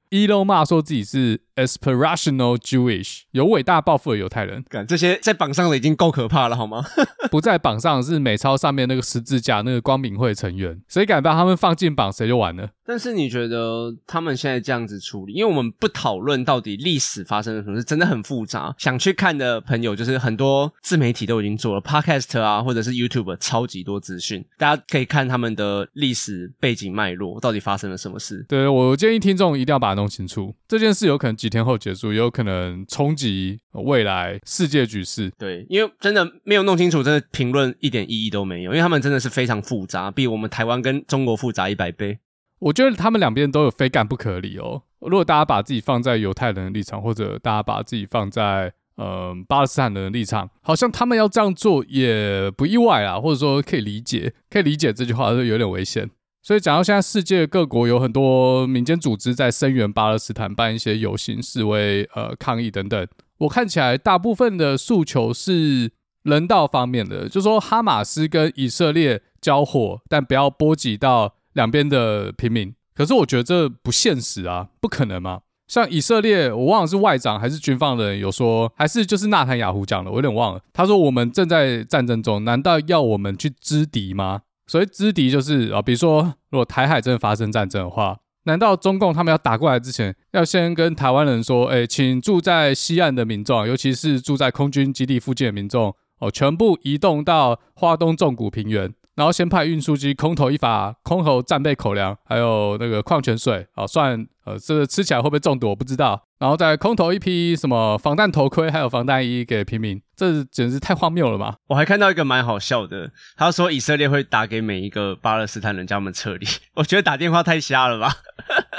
伊隆马说自己是 aspirational Jewish，有伟大抱负的犹太人。干，这些在榜上的已经够可怕了，好吗？[LAUGHS] 不在榜上是美钞上面那个十字架那个光明会成员，谁敢把他们放进榜，谁就完了。但是你觉得他们现在这样子处理，因为我们不讨论到底历史发生了什么，事真的很复杂。想去看的朋友，就是很多自媒体都已经做了 Podcast 啊，或者是 YouTube 超级多资讯，大家可以看他们的历史背景脉络，到底发生了什么事。对，我建议听众一定要把它弄清楚。这件事有可能几天后结束，也有可能冲击未来世界局势。对，因为真的没有弄清楚，真的评论一点意义都没有，因为他们真的是非常复杂，比我们台湾跟中国复杂一百倍。我觉得他们两边都有非干不可的理由。如果大家把自己放在犹太人的立场，或者大家把自己放在嗯、呃、巴勒斯坦人的立场，好像他们要这样做也不意外啊，或者说可以理解，可以理解这句话是有点危险。所以讲到现在，世界各国有很多民间组织在声援巴勒斯坦，办一些游行、示威、呃抗议等等。我看起来大部分的诉求是人道方面的，就说哈马斯跟以色列交火，但不要波及到。两边的平民，可是我觉得这不现实啊，不可能嘛。像以色列，我忘了是外长还是军方的人有说，还是就是纳坦雅胡讲的，我有点忘了。他说我们正在战争中，难道要我们去知敌吗？所谓知敌就是啊，比如说如果台海真的发生战争的话，难道中共他们要打过来之前，要先跟台湾人说，哎，请住在西岸的民众，尤其是住在空军基地附近的民众，哦，全部移动到华东纵谷平原。然后先派运输机空投一发空投战备口粮，还有那个矿泉水，哦，算呃，这个吃起来会不会中毒我不知道。然后再空投一批什么防弹头盔，还有防弹衣给平民，这简直太荒谬了嘛！我还看到一个蛮好笑的，他说以色列会打给每一个巴勒斯坦人，叫他们撤离。[LAUGHS] 我觉得打电话太瞎了吧？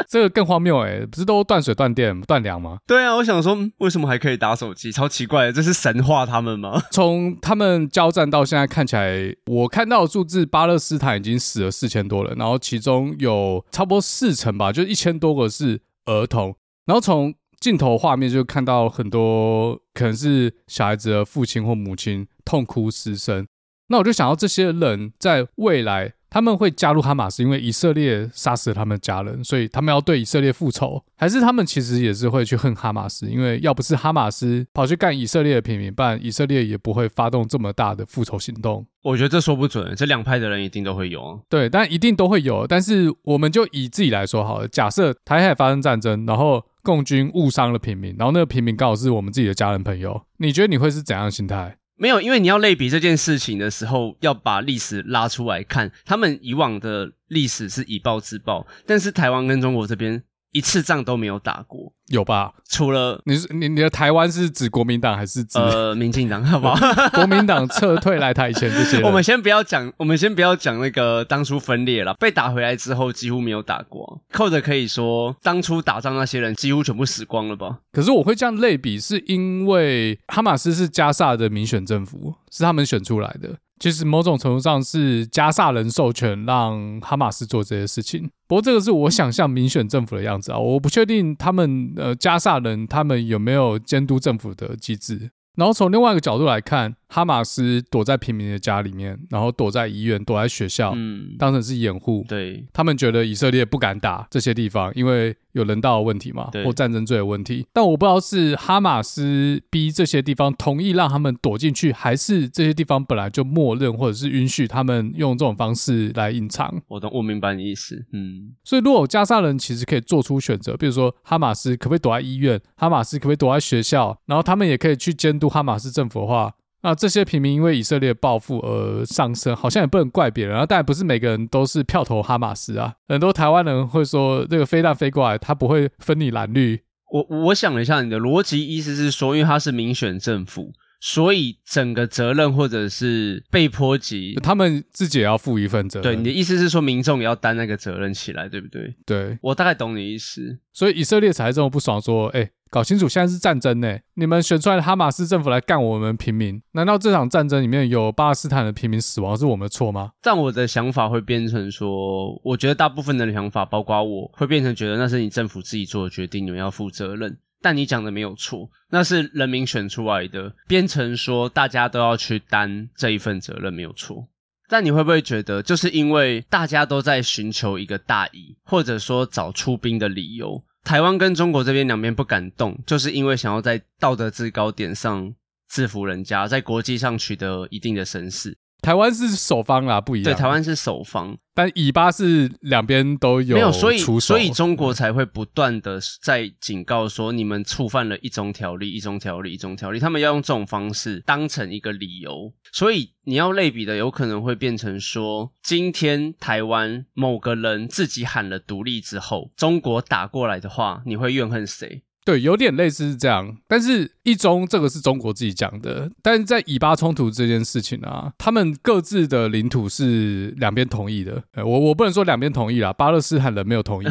这个更荒谬哎、欸，不是都断水断电断粮吗？对啊，我想说为什么还可以打手机？超奇怪的，这是神话他们吗？[LAUGHS] 从他们交战到现在看起来，我看到的数字，巴勒斯坦已经死了四千多人，然后其中有差不多四成吧，就一千多个是儿童，然后从镜头画面就看到很多可能是小孩子的父亲或母亲痛哭失声，那我就想到这些人在未来他们会加入哈马斯，因为以色列杀死了他们家人，所以他们要对以色列复仇，还是他们其实也是会去恨哈马斯？因为要不是哈马斯跑去干以色列的平民，不然以色列也不会发动这么大的复仇行动。我觉得这说不准，这两派的人一定都会有啊。对，但一定都会有。但是我们就以自己来说好了，假设台海发生战争，然后。共军误伤了平民，然后那个平民刚好是我们自己的家人朋友，你觉得你会是怎样的心态？没有，因为你要类比这件事情的时候，要把历史拉出来看，他们以往的历史是以暴制暴，但是台湾跟中国这边。一次仗都没有打过，有吧？除了你是你你的台湾是指国民党还是指呃民进党？好不好？[LAUGHS] 国民党撤退来台前这些，[LAUGHS] 我们先不要讲，我们先不要讲那个当初分裂了，被打回来之后几乎没有打过。扣着可以说，当初打仗那些人几乎全部死光了吧？可是我会这样类比，是因为哈马斯是加萨的民选政府，是他们选出来的。其实某种程度上是加萨人授权让哈马斯做这些事情，不过这个是我想象民选政府的样子啊，我不确定他们呃加萨人他们有没有监督政府的机制。然后从另外一个角度来看，哈马斯躲在平民的家里面，然后躲在医院，躲在学校，嗯，当成是掩护。对，他们觉得以色列不敢打这些地方，因为有人道的问题嘛，或战争罪的问题。但我不知道是哈马斯逼这些地方同意让他们躲进去，还是这些地方本来就默认或者是允许他们用这种方式来隐藏。我懂，我明白你意思。嗯，所以如果加沙人其实可以做出选择，比如说哈马斯可不可以躲在医院，哈马斯可不可以躲在学校，然后他们也可以去监督哈马斯政府的话。啊这些平民因为以色列报复而丧生，好像也不能怪别人啊。当然不是每个人都是票投哈马斯啊。很多台湾人会说，这个飞弹飞过来，他不会分你蓝绿。我我想了一下，你的逻辑意思是说，因为他是民选政府，所以整个责任或者是被波及，他们自己也要负一份责任。对，你的意思是说，民众也要担那个责任起来，对不对？对，我大概懂你意思。所以以色列才这么不爽，说，哎。搞清楚，现在是战争呢！你们选出来的哈马斯政府来干我们平民，难道这场战争里面有巴勒斯坦的平民死亡是我们的错吗？但我的想法会变成说，我觉得大部分的想法，包括我会变成觉得那是你政府自己做的决定，你们要负责任。但你讲的没有错，那是人民选出来的，变成说大家都要去担这一份责任，没有错。但你会不会觉得，就是因为大家都在寻求一个大义，或者说找出兵的理由？台湾跟中国这边两边不敢动，就是因为想要在道德制高点上制服人家，在国际上取得一定的声势。台湾是守方啦，不一样。对，台湾是守方，但以巴是两边都有。没有，所以所以中国才会不断的在警告说，你们触犯了一中条例，一中条例，一中条例。他们要用这种方式当成一个理由。所以你要类比的，有可能会变成说，今天台湾某个人自己喊了独立之后，中国打过来的话，你会怨恨谁？对，有点类似是这样，但是一中这个是中国自己讲的，但是在以巴冲突这件事情啊，他们各自的领土是两边同意的。我我不能说两边同意啦，巴勒斯坦人没有同意，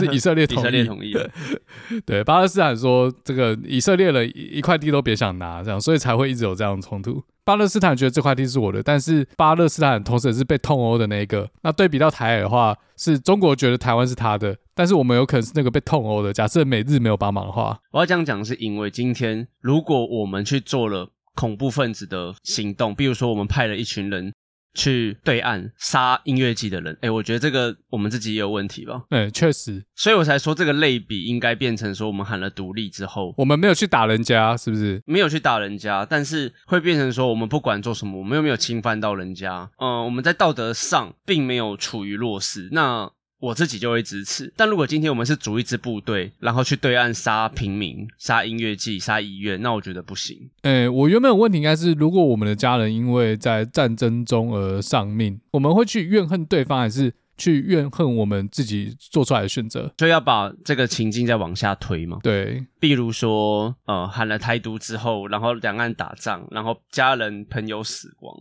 是以色列同意。以色列同意。[LAUGHS] 对，巴勒斯坦说这个以色列人一块地都别想拿，这样，所以才会一直有这样的冲突。巴勒斯坦觉得这块地是我的，但是巴勒斯坦同时也是被痛殴的那一个。那对比到台海的话，是中国觉得台湾是他的，但是我们有可能是那个被痛殴的。假设美日没有帮忙的话，我要这样讲是因为今天如果我们去做了恐怖分子的行动，比如说我们派了一群人。去对岸杀音乐季的人，哎，我觉得这个我们自己也有问题吧？哎，确实，所以我才说这个类比应该变成说，我们喊了独立之后，我们没有去打人家，是不是？没有去打人家，但是会变成说，我们不管做什么，我们又没有侵犯到人家，嗯，我们在道德上并没有处于弱势。那我自己就会支持。但如果今天我们是组一支部队，然后去对岸杀平民、杀音乐季、杀医院，那我觉得不行。诶、欸，我原本有问题应该是，如果我们的家人因为在战争中而丧命，我们会去怨恨对方，还是？去怨恨我们自己做出来的选择，所以要把这个情境再往下推嘛。对，比如说，呃，喊了台独之后，然后两岸打仗，然后家人朋友死亡。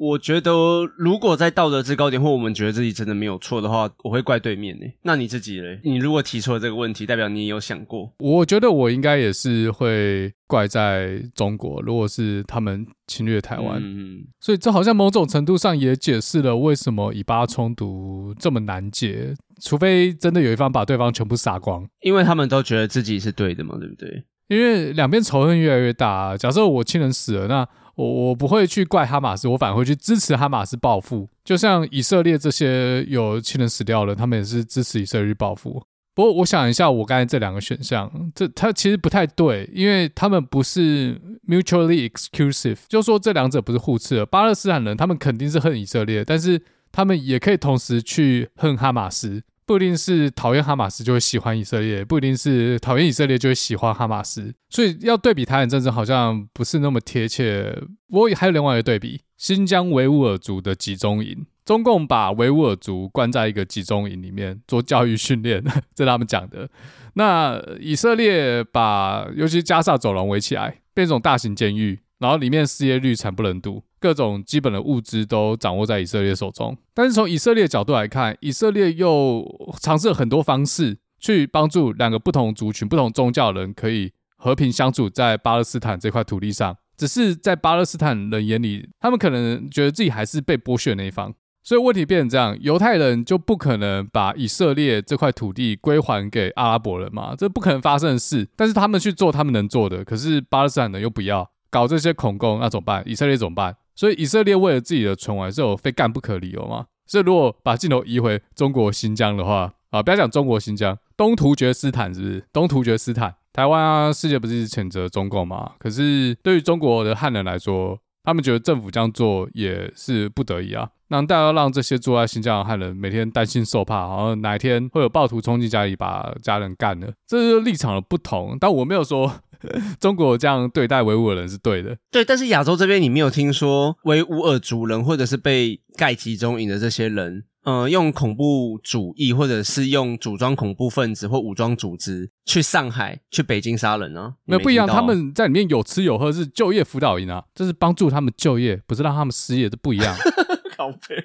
我觉得，如果在道德制高点，或我们觉得自己真的没有错的话，我会怪对面呢。那你自己嘞？你如果提出了这个问题，代表你有想过？我觉得我应该也是会怪在中国，如果是他们侵略台湾。嗯，所以这好像某种程度上也解释了为什么以巴冲突这么难解，除非真的有一方把对方全部杀光，因为他们都觉得自己是对的嘛，对不对？因为两边仇恨越来越大。假设我亲人死了，那我我不会去怪哈马斯，我反而会去支持哈马斯报复。就像以色列这些有亲人死掉了，他们也是支持以色列报复。不过我想一下，我刚才这两个选项，这它其实不太对，因为他们不是 mutually exclusive，就说这两者不是互斥的。巴勒斯坦人他们肯定是恨以色列，但是他们也可以同时去恨哈马斯。不一定是讨厌哈马斯就会喜欢以色列，不一定是讨厌以色列就会喜欢哈马斯，所以要对比台海战争好像不是那么贴切。不过还有另外一个对比，新疆维吾尔族的集中营，中共把维吾尔族关在一个集中营里面做教育训练，[LAUGHS] 这他们讲的。那以色列把尤其加萨走廊围起来，变成大型监狱。然后里面失业率惨不忍睹，各种基本的物资都掌握在以色列手中。但是从以色列角度来看，以色列又尝试了很多方式去帮助两个不同族群、不同宗教的人可以和平相处在巴勒斯坦这块土地上。只是在巴勒斯坦人眼里，他们可能觉得自己还是被剥削的那一方。所以问题变成这样：犹太人就不可能把以色列这块土地归还给阿拉伯人嘛？这不可能发生的事。但是他们去做他们能做的，可是巴勒斯坦人又不要。搞这些恐攻，那怎么办？以色列怎么办？所以以色列为了自己的存亡，是有非干不可理由吗？所以如果把镜头移回中国新疆的话，啊，不要讲中国新疆，东突厥斯坦是不是？东突厥斯坦，台湾啊，世界不是谴责中共吗？可是对于中国的汉人来说，他们觉得政府这样做也是不得已啊。那大家让这些住在新疆的汉人每天担心受怕，好像哪一天会有暴徒冲进家里把家人干了，这是立场的不同。但我没有说。[LAUGHS] 中国这样对待维吾尔人是对的，对。但是亚洲这边你没有听说维吾尔族人或者是被盖集中营的这些人，呃，用恐怖主义或者是用组装恐怖分子或武装组织去上海、去北京杀人啊？没有不一样，他们在里面有吃有喝，是就业辅导营啊，这是帮助他们就业，不是让他们失业，这不一样。[LAUGHS] 靠北。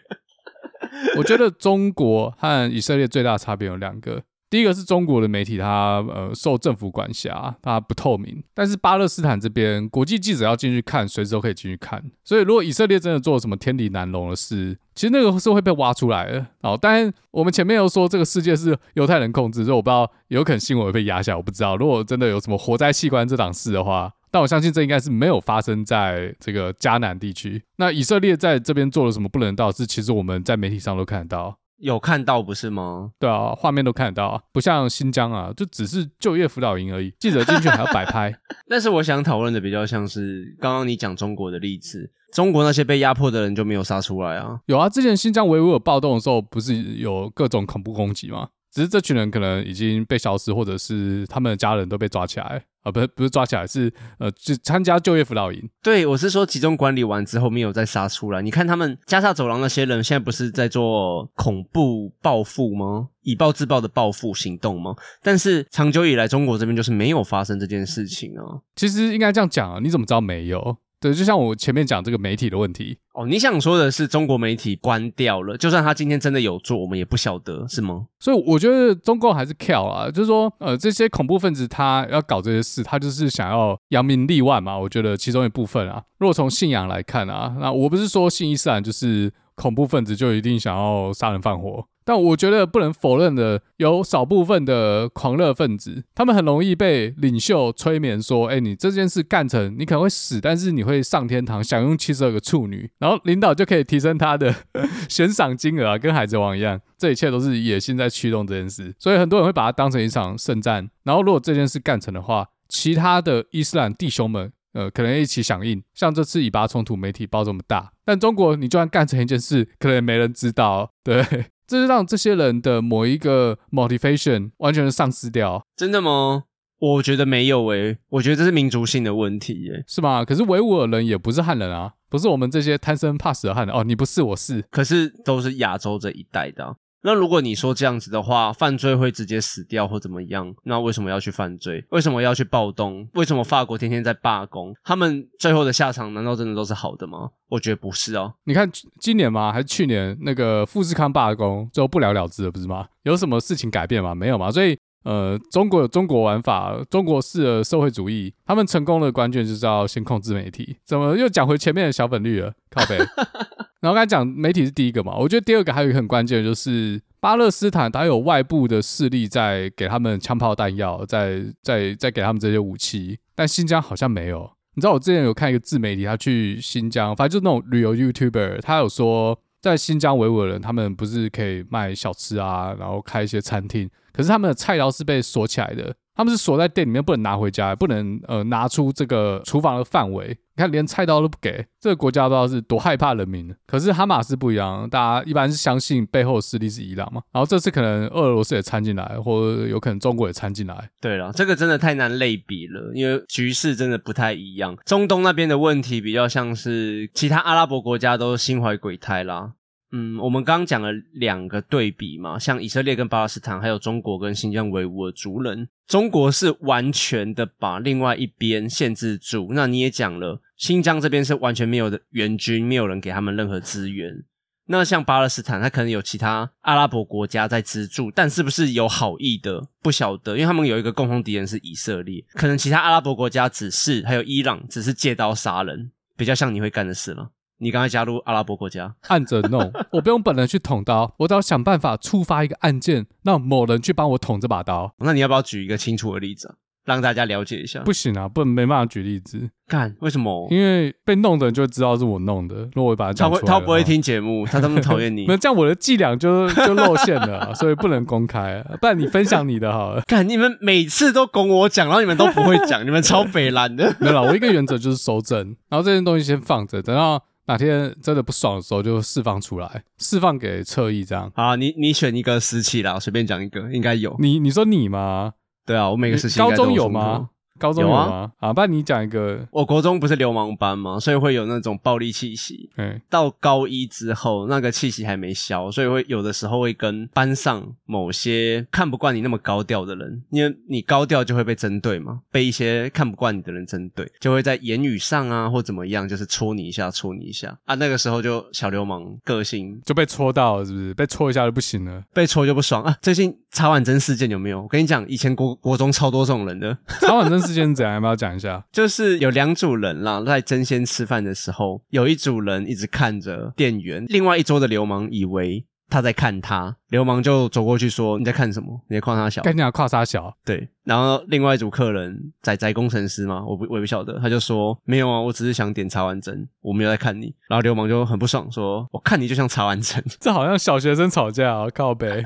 我觉得中国和以色列最大的差别有两个。第一个是中国的媒体，它呃受政府管辖，它不透明。但是巴勒斯坦这边，国际记者要进去看，随时都可以进去看。所以如果以色列真的做了什么天理难容的事，其实那个是会被挖出来的。好，当然我们前面又说这个世界是犹太人控制，所以我不知道有可能新闻会被压下，我不知道。如果真的有什么活摘器官这档事的话，但我相信这应该是没有发生在这个迦南地区。那以色列在这边做了什么不人道的事，其实我们在媒体上都看得到。有看到不是吗？对啊，画面都看得到啊，不像新疆啊，就只是就业辅导营而已，记者进去还要摆拍。[LAUGHS] 但是我想讨论的比较像是刚刚你讲中国的例子，中国那些被压迫的人就没有杀出来啊？有啊，之前新疆维吾尔暴动的时候，不是有各种恐怖攻击吗？只是这群人可能已经被消失，或者是他们的家人都被抓起来。啊，不是不是抓起来，是呃，就参加就业辅导营。对，我是说集中管理完之后没有再杀出来。你看他们加沙走廊那些人，现在不是在做恐怖报复吗？以暴制暴的报复行动吗？但是长久以来，中国这边就是没有发生这件事情啊。其实应该这样讲啊，你怎么知道没有？对，就像我前面讲这个媒体的问题哦，你想说的是中国媒体关掉了，就算他今天真的有做，我们也不晓得，是吗？所以我觉得中共还是跳啊，就是说，呃，这些恐怖分子他要搞这些事，他就是想要扬名立万嘛。我觉得其中一部分啊，如果从信仰来看啊，那我不是说信伊斯兰就是恐怖分子就一定想要杀人放火。但我觉得不能否认的，有少部分的狂热分子，他们很容易被领袖催眠说：“哎，你这件事干成，你可能会死，但是你会上天堂，享用七十二个处女，然后领导就可以提升他的 [LAUGHS] 悬赏金额啊，跟海贼王一样。这一切都是野心在驱动这件事，所以很多人会把它当成一场圣战。然后如果这件事干成的话，其他的伊斯兰弟兄们。”呃，可能一起响应，像这次以巴冲突，媒体报这么大，但中国你就算干成一件事，可能也没人知道，对。[LAUGHS] 这就让这些人的某一个 motivation 完全丧失掉。真的吗？我觉得没有诶、欸，我觉得这是民族性的问题诶、欸，是吗？可是维吾尔人也不是汉人啊，不是我们这些贪生怕死的汉人哦。你不是，我是，可是都是亚洲这一带的、啊。那如果你说这样子的话，犯罪会直接死掉或怎么样？那为什么要去犯罪？为什么要去暴动？为什么法国天天在罢工？他们最后的下场难道真的都是好的吗？我觉得不是哦。你看今年吗？还是去年那个富士康罢工，最后不了了之了，不是吗？有什么事情改变吗？没有吗？所以呃，中国有中国玩法，中国式的社会主义，他们成功的关键就是要先控制媒体。怎么又讲回前面的小粉绿了？[LAUGHS] 靠北。然后刚才讲媒体是第一个嘛，我觉得第二个还有一个很关键的就是巴勒斯坦，它有外部的势力在给他们枪炮弹药，在在在给他们这些武器，但新疆好像没有。你知道我之前有看一个自媒体，他去新疆，反正就是那种旅游 YouTuber，他有说在新疆维吾尔人他们不是可以卖小吃啊，然后开一些餐厅，可是他们的菜刀是被锁起来的。他们是锁在店里面，不能拿回家，不能呃拿出这个厨房的范围。你看，连菜刀都不给，这个国家不知道是多害怕人民。可是哈马斯不一样，大家一般是相信背后的势力是伊朗嘛。然后这次可能俄罗斯也掺进来，或者有可能中国也掺进来。对了，这个真的太难类比了，因为局势真的不太一样。中东那边的问题比较像是其他阿拉伯国家都心怀鬼胎啦。嗯，我们刚刚讲了两个对比嘛，像以色列跟巴勒斯坦，还有中国跟新疆维吾尔族人。中国是完全的把另外一边限制住。那你也讲了，新疆这边是完全没有的援军，没有人给他们任何资源。那像巴勒斯坦，他可能有其他阿拉伯国家在资助，但是不是有好意的，不晓得，因为他们有一个共同敌人是以色列，可能其他阿拉伯国家只是还有伊朗，只是借刀杀人，比较像你会干的事了。你刚才加入阿拉伯国家，按着弄，[LAUGHS] 我不用本人去捅刀，我只要想办法触发一个按键，让某人去帮我捅这把刀。那你要不要举一个清楚的例子，让大家了解一下？不行啊，不能没办法举例子。干，为什么？因为被弄的人就知道是我弄的。如果我把他讲出来，他不会听节目，他这么讨厌你。[LAUGHS] 那这样我的伎俩就就露馅了，[LAUGHS] 所以不能公开。不然你分享你的好了。干，你们每次都拱我讲，然后你们都不会讲，你们超北蓝的。没有啦，我一个原则就是收正，然后这件东西先放着，等到。哪天真的不爽的时候，就释放出来，释放给侧翼这样。好，你你选一个时期啦，随便讲一个，应该有。你你说你吗？对啊，我每个时期高中有吗？高中啊，好，不然你讲一个。我国中不是流氓班吗？所以会有那种暴力气息。嗯，到高一之后，那个气息还没消，所以会有的时候会跟班上某些看不惯你那么高调的人，因为你高调就会被针对嘛，被一些看不惯你的人针对，就会在言语上啊或怎么样，就是戳你一下，戳你一下啊。那个时候就小流氓个性就被戳到了，是不是？被戳一下就不行了，被戳就不爽啊。最近茶碗蒸事件有没有？我跟你讲，以前国国中超多这种人的 [LAUGHS] 茶碗蒸。事件怎样？要不要讲一下？就是有两组人啦，在争先吃饭的时候，有一组人一直看着店员，另外一桌的流氓以为他在看他，流氓就走过去说：“你在看什么？你在夸他小？跟你讲夸他小？”对。然后另外一组客人，仔仔工程师嘛，我不我也不晓得，他就说：“没有啊，我只是想点茶碗针，我没有在看你。”然后流氓就很不爽说：“我看你就像茶碗针。” [LAUGHS] 这好像小学生吵架啊，靠北。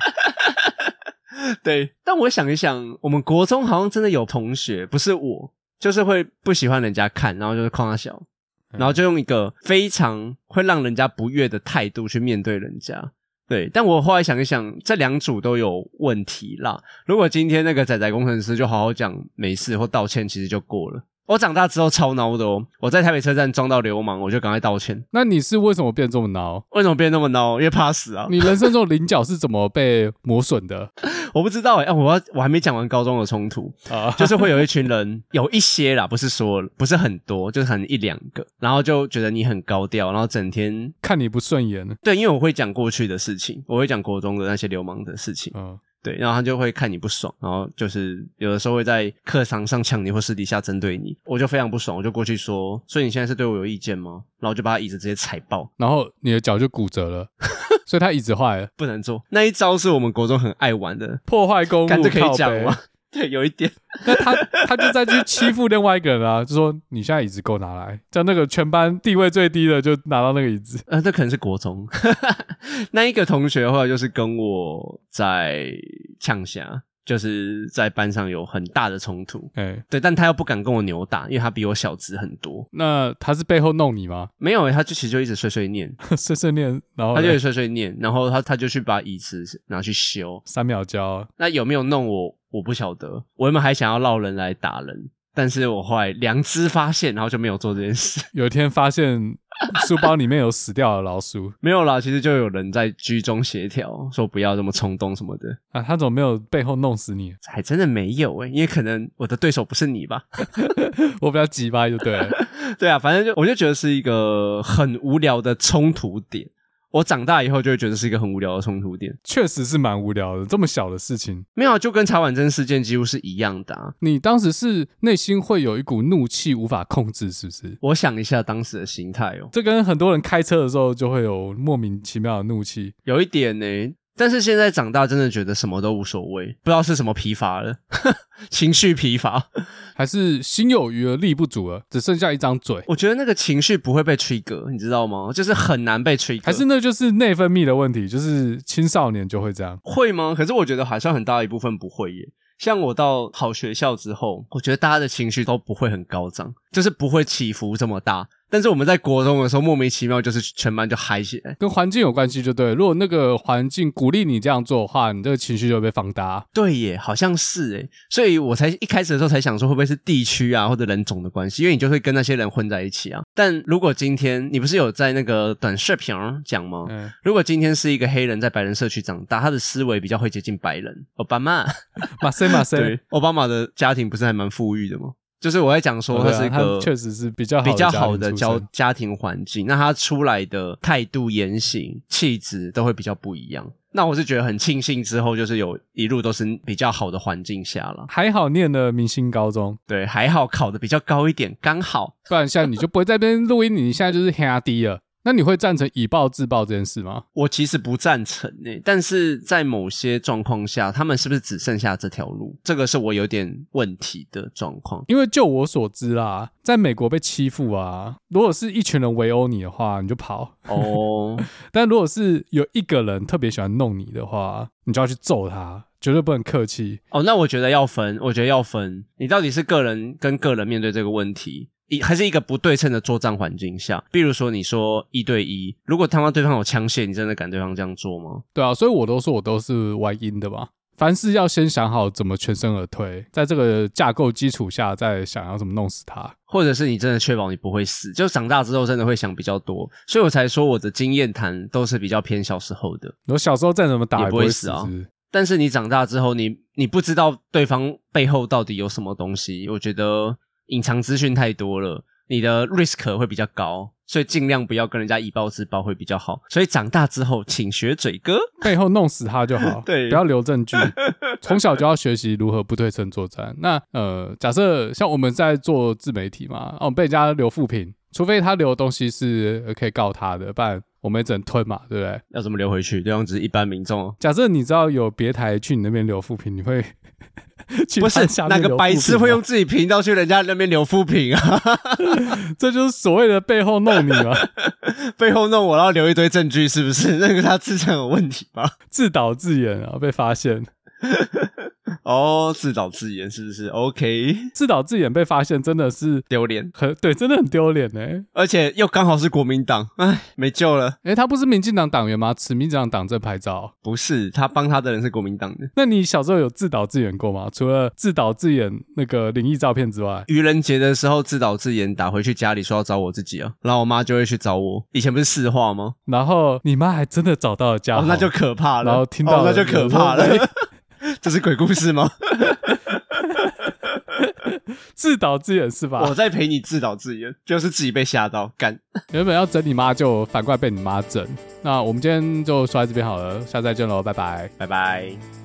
[LAUGHS] 对，但我想一想，我们国中好像真的有同学，不是我，就是会不喜欢人家看，然后就是夸他小，然后就用一个非常会让人家不悦的态度去面对人家。对，但我后来想一想，这两组都有问题啦。如果今天那个仔仔工程师就好好讲没事或道歉，其实就过了。我长大之后超孬的哦！我在台北车站撞到流氓，我就赶快道歉。那你是为什么变这么孬？为什么变那么孬？因为怕死啊！你人生中的棱角是怎么被磨损的？[LAUGHS] 我不知道哎、欸啊，我要我还没讲完高中的冲突啊，就是会有一群人，[LAUGHS] 有一些啦，不是说不是很多，就是很一两个，然后就觉得你很高调，然后整天看你不顺眼。对，因为我会讲过去的事情，我会讲国中的那些流氓的事情。嗯。对，然后他就会看你不爽，然后就是有的时候会在课堂上呛你，或私底下针对你，我就非常不爽，我就过去说，所以你现在是对我有意见吗？然后就把他椅子直接踩爆，然后你的脚就骨折了，[LAUGHS] 所以他椅子坏了，不能坐。那一招是我们国中很爱玩的，破坏公物，这可以讲吗？对，有一点。那他他就在去欺负另外一个人啊，就说你现在椅子给我拿来，叫那个全班地位最低的就拿到那个椅子。呃，这可能是国中 [LAUGHS] 那一个同学，的话就是跟我在呛下，就是在班上有很大的冲突。哎、欸，对，但他又不敢跟我扭打，因为他比我小只很多。那他是背后弄你吗？没有，他就其实就一直碎碎念，[LAUGHS] 碎碎念，然后他就碎碎念，然后他他就去把椅子拿去修，三秒胶。那有没有弄我？我不晓得。我原本还想要烙人来打人，但是我后来良知发现，然后就没有做这件事。[LAUGHS] 有一天发现。书包里面有死掉的老鼠，没有啦。其实就有人在居中协调，说不要这么冲动什么的啊。他怎么没有背后弄死你？还真的没有诶、欸，因为可能我的对手不是你吧。[LAUGHS] 我比较急吧，就对了。[LAUGHS] 对啊，反正就我就觉得是一个很无聊的冲突点。我长大以后就会觉得是一个很无聊的冲突点，确实是蛮无聊的。这么小的事情，没有，就跟茶碗蒸事件几乎是一样的啊。你当时是内心会有一股怒气无法控制，是不是？我想一下当时的心态哦，这跟很多人开车的时候就会有莫名其妙的怒气，有一点呢。但是现在长大，真的觉得什么都无所谓，不知道是什么疲乏了，[LAUGHS] 情绪疲乏，还是心有余而力不足了，只剩下一张嘴。我觉得那个情绪不会被 trigger，你知道吗？就是很难被 trigger，还是那就是内分泌的问题，就是青少年就会这样，会吗？可是我觉得好像很大一部分不会耶。像我到好学校之后，我觉得大家的情绪都不会很高涨，就是不会起伏这么大。但是我们在国中的时候，莫名其妙就是全班就嗨起来，跟环境有关系就对。如果那个环境鼓励你这样做的话，你这个情绪就会被放大。对耶，好像是诶，所以我才一开始的时候才想说，会不会是地区啊或者人种的关系？因为你就会跟那些人混在一起啊。但如果今天你不是有在那个短视频讲吗？嗯。如果今天是一个黑人在白人社区长大，他的思维比较会接近白人。奥巴马，马赛马赛，[LAUGHS] 对，奥巴马的家庭不是还蛮富裕的吗？就是我在讲说，他是一个确实是比较比较好的教家庭环境，那他出来的态度、言行、气质都会比较不一样。那我是觉得很庆幸，之后就是有一路都是比较好的环境下了。还好念了明星高中，对，还好考的比较高一点，刚好，不然现在你就不会在这边录音，你现在就是黑低了。那你会赞成以暴制暴这件事吗？我其实不赞成诶，但是在某些状况下，他们是不是只剩下这条路？这个是我有点问题的状况。因为就我所知啦，在美国被欺负啊，如果是一群人围殴你的话，你就跑哦。[LAUGHS] 但如果是有一个人特别喜欢弄你的话，你就要去揍他，绝对不能客气。哦，那我觉得要分，我觉得要分，你到底是个人跟个人面对这个问题。一还是一个不对称的作战环境下，比如说你说一对一，如果他妈对方有枪械，你真的敢对方这样做吗？对啊，所以我都说我都是玩阴的吧。凡事要先想好怎么全身而退，在这个架构基础下再想要怎么弄死他，或者是你真的确保你不会死，就长大之后真的会想比较多，所以我才说我的经验谈都是比较偏小时候的。我小时候再怎么打也不会死啊，但是你长大之后，你你不知道对方背后到底有什么东西，我觉得隐藏资讯太多了。你的 risk 会比较高，所以尽量不要跟人家以暴制暴会比较好。所以长大之后，请学嘴哥，背后弄死他就好。[LAUGHS] 对，不要留证据。[LAUGHS] 从小就要学习如何不对称作战。那呃，假设像我们在做自媒体嘛，哦，被人家留负评，除非他留的东西是可以告他的，不然我们也只能吞嘛，对不对？要怎么留回去？对方只是一般民众。假设你知道有别台去你那边留负评，你会？[LAUGHS] 不是哪个白痴会用自己频道去人家那边留负评啊？[LAUGHS] 这就是所谓的背后弄你吗？[LAUGHS] 背后弄我，然后留一堆证据，是不是？那个他智商有问题吧？自导自演啊，被发现。哦，自导自演是不是？OK，[LAUGHS] 自导自演被发现真的是丢脸，很对，真的很丢脸呢。而且又刚好是国民党，哎，没救了。哎，他不是民进党党员吗？持民进党党证拍照？不是，他帮他的人是国民党的。那你小时候有自导自演过吗？除了自导自演那个灵异照片之外，愚人节的时候自导自演打回去家里说要找我自己啊，然后我妈就会去找我。以前不是市话吗？然后你妈还真的找到了家，哦，那就可怕了。然后听到，哦，那就可怕了。这是鬼故事吗？[LAUGHS] 自导自演是吧？我在陪你自导自演，就是自己被吓到干。[LAUGHS] 原本要整你妈，就反过来被你妈整。那我们今天就说在这边好了，下次再见喽，拜拜，拜拜。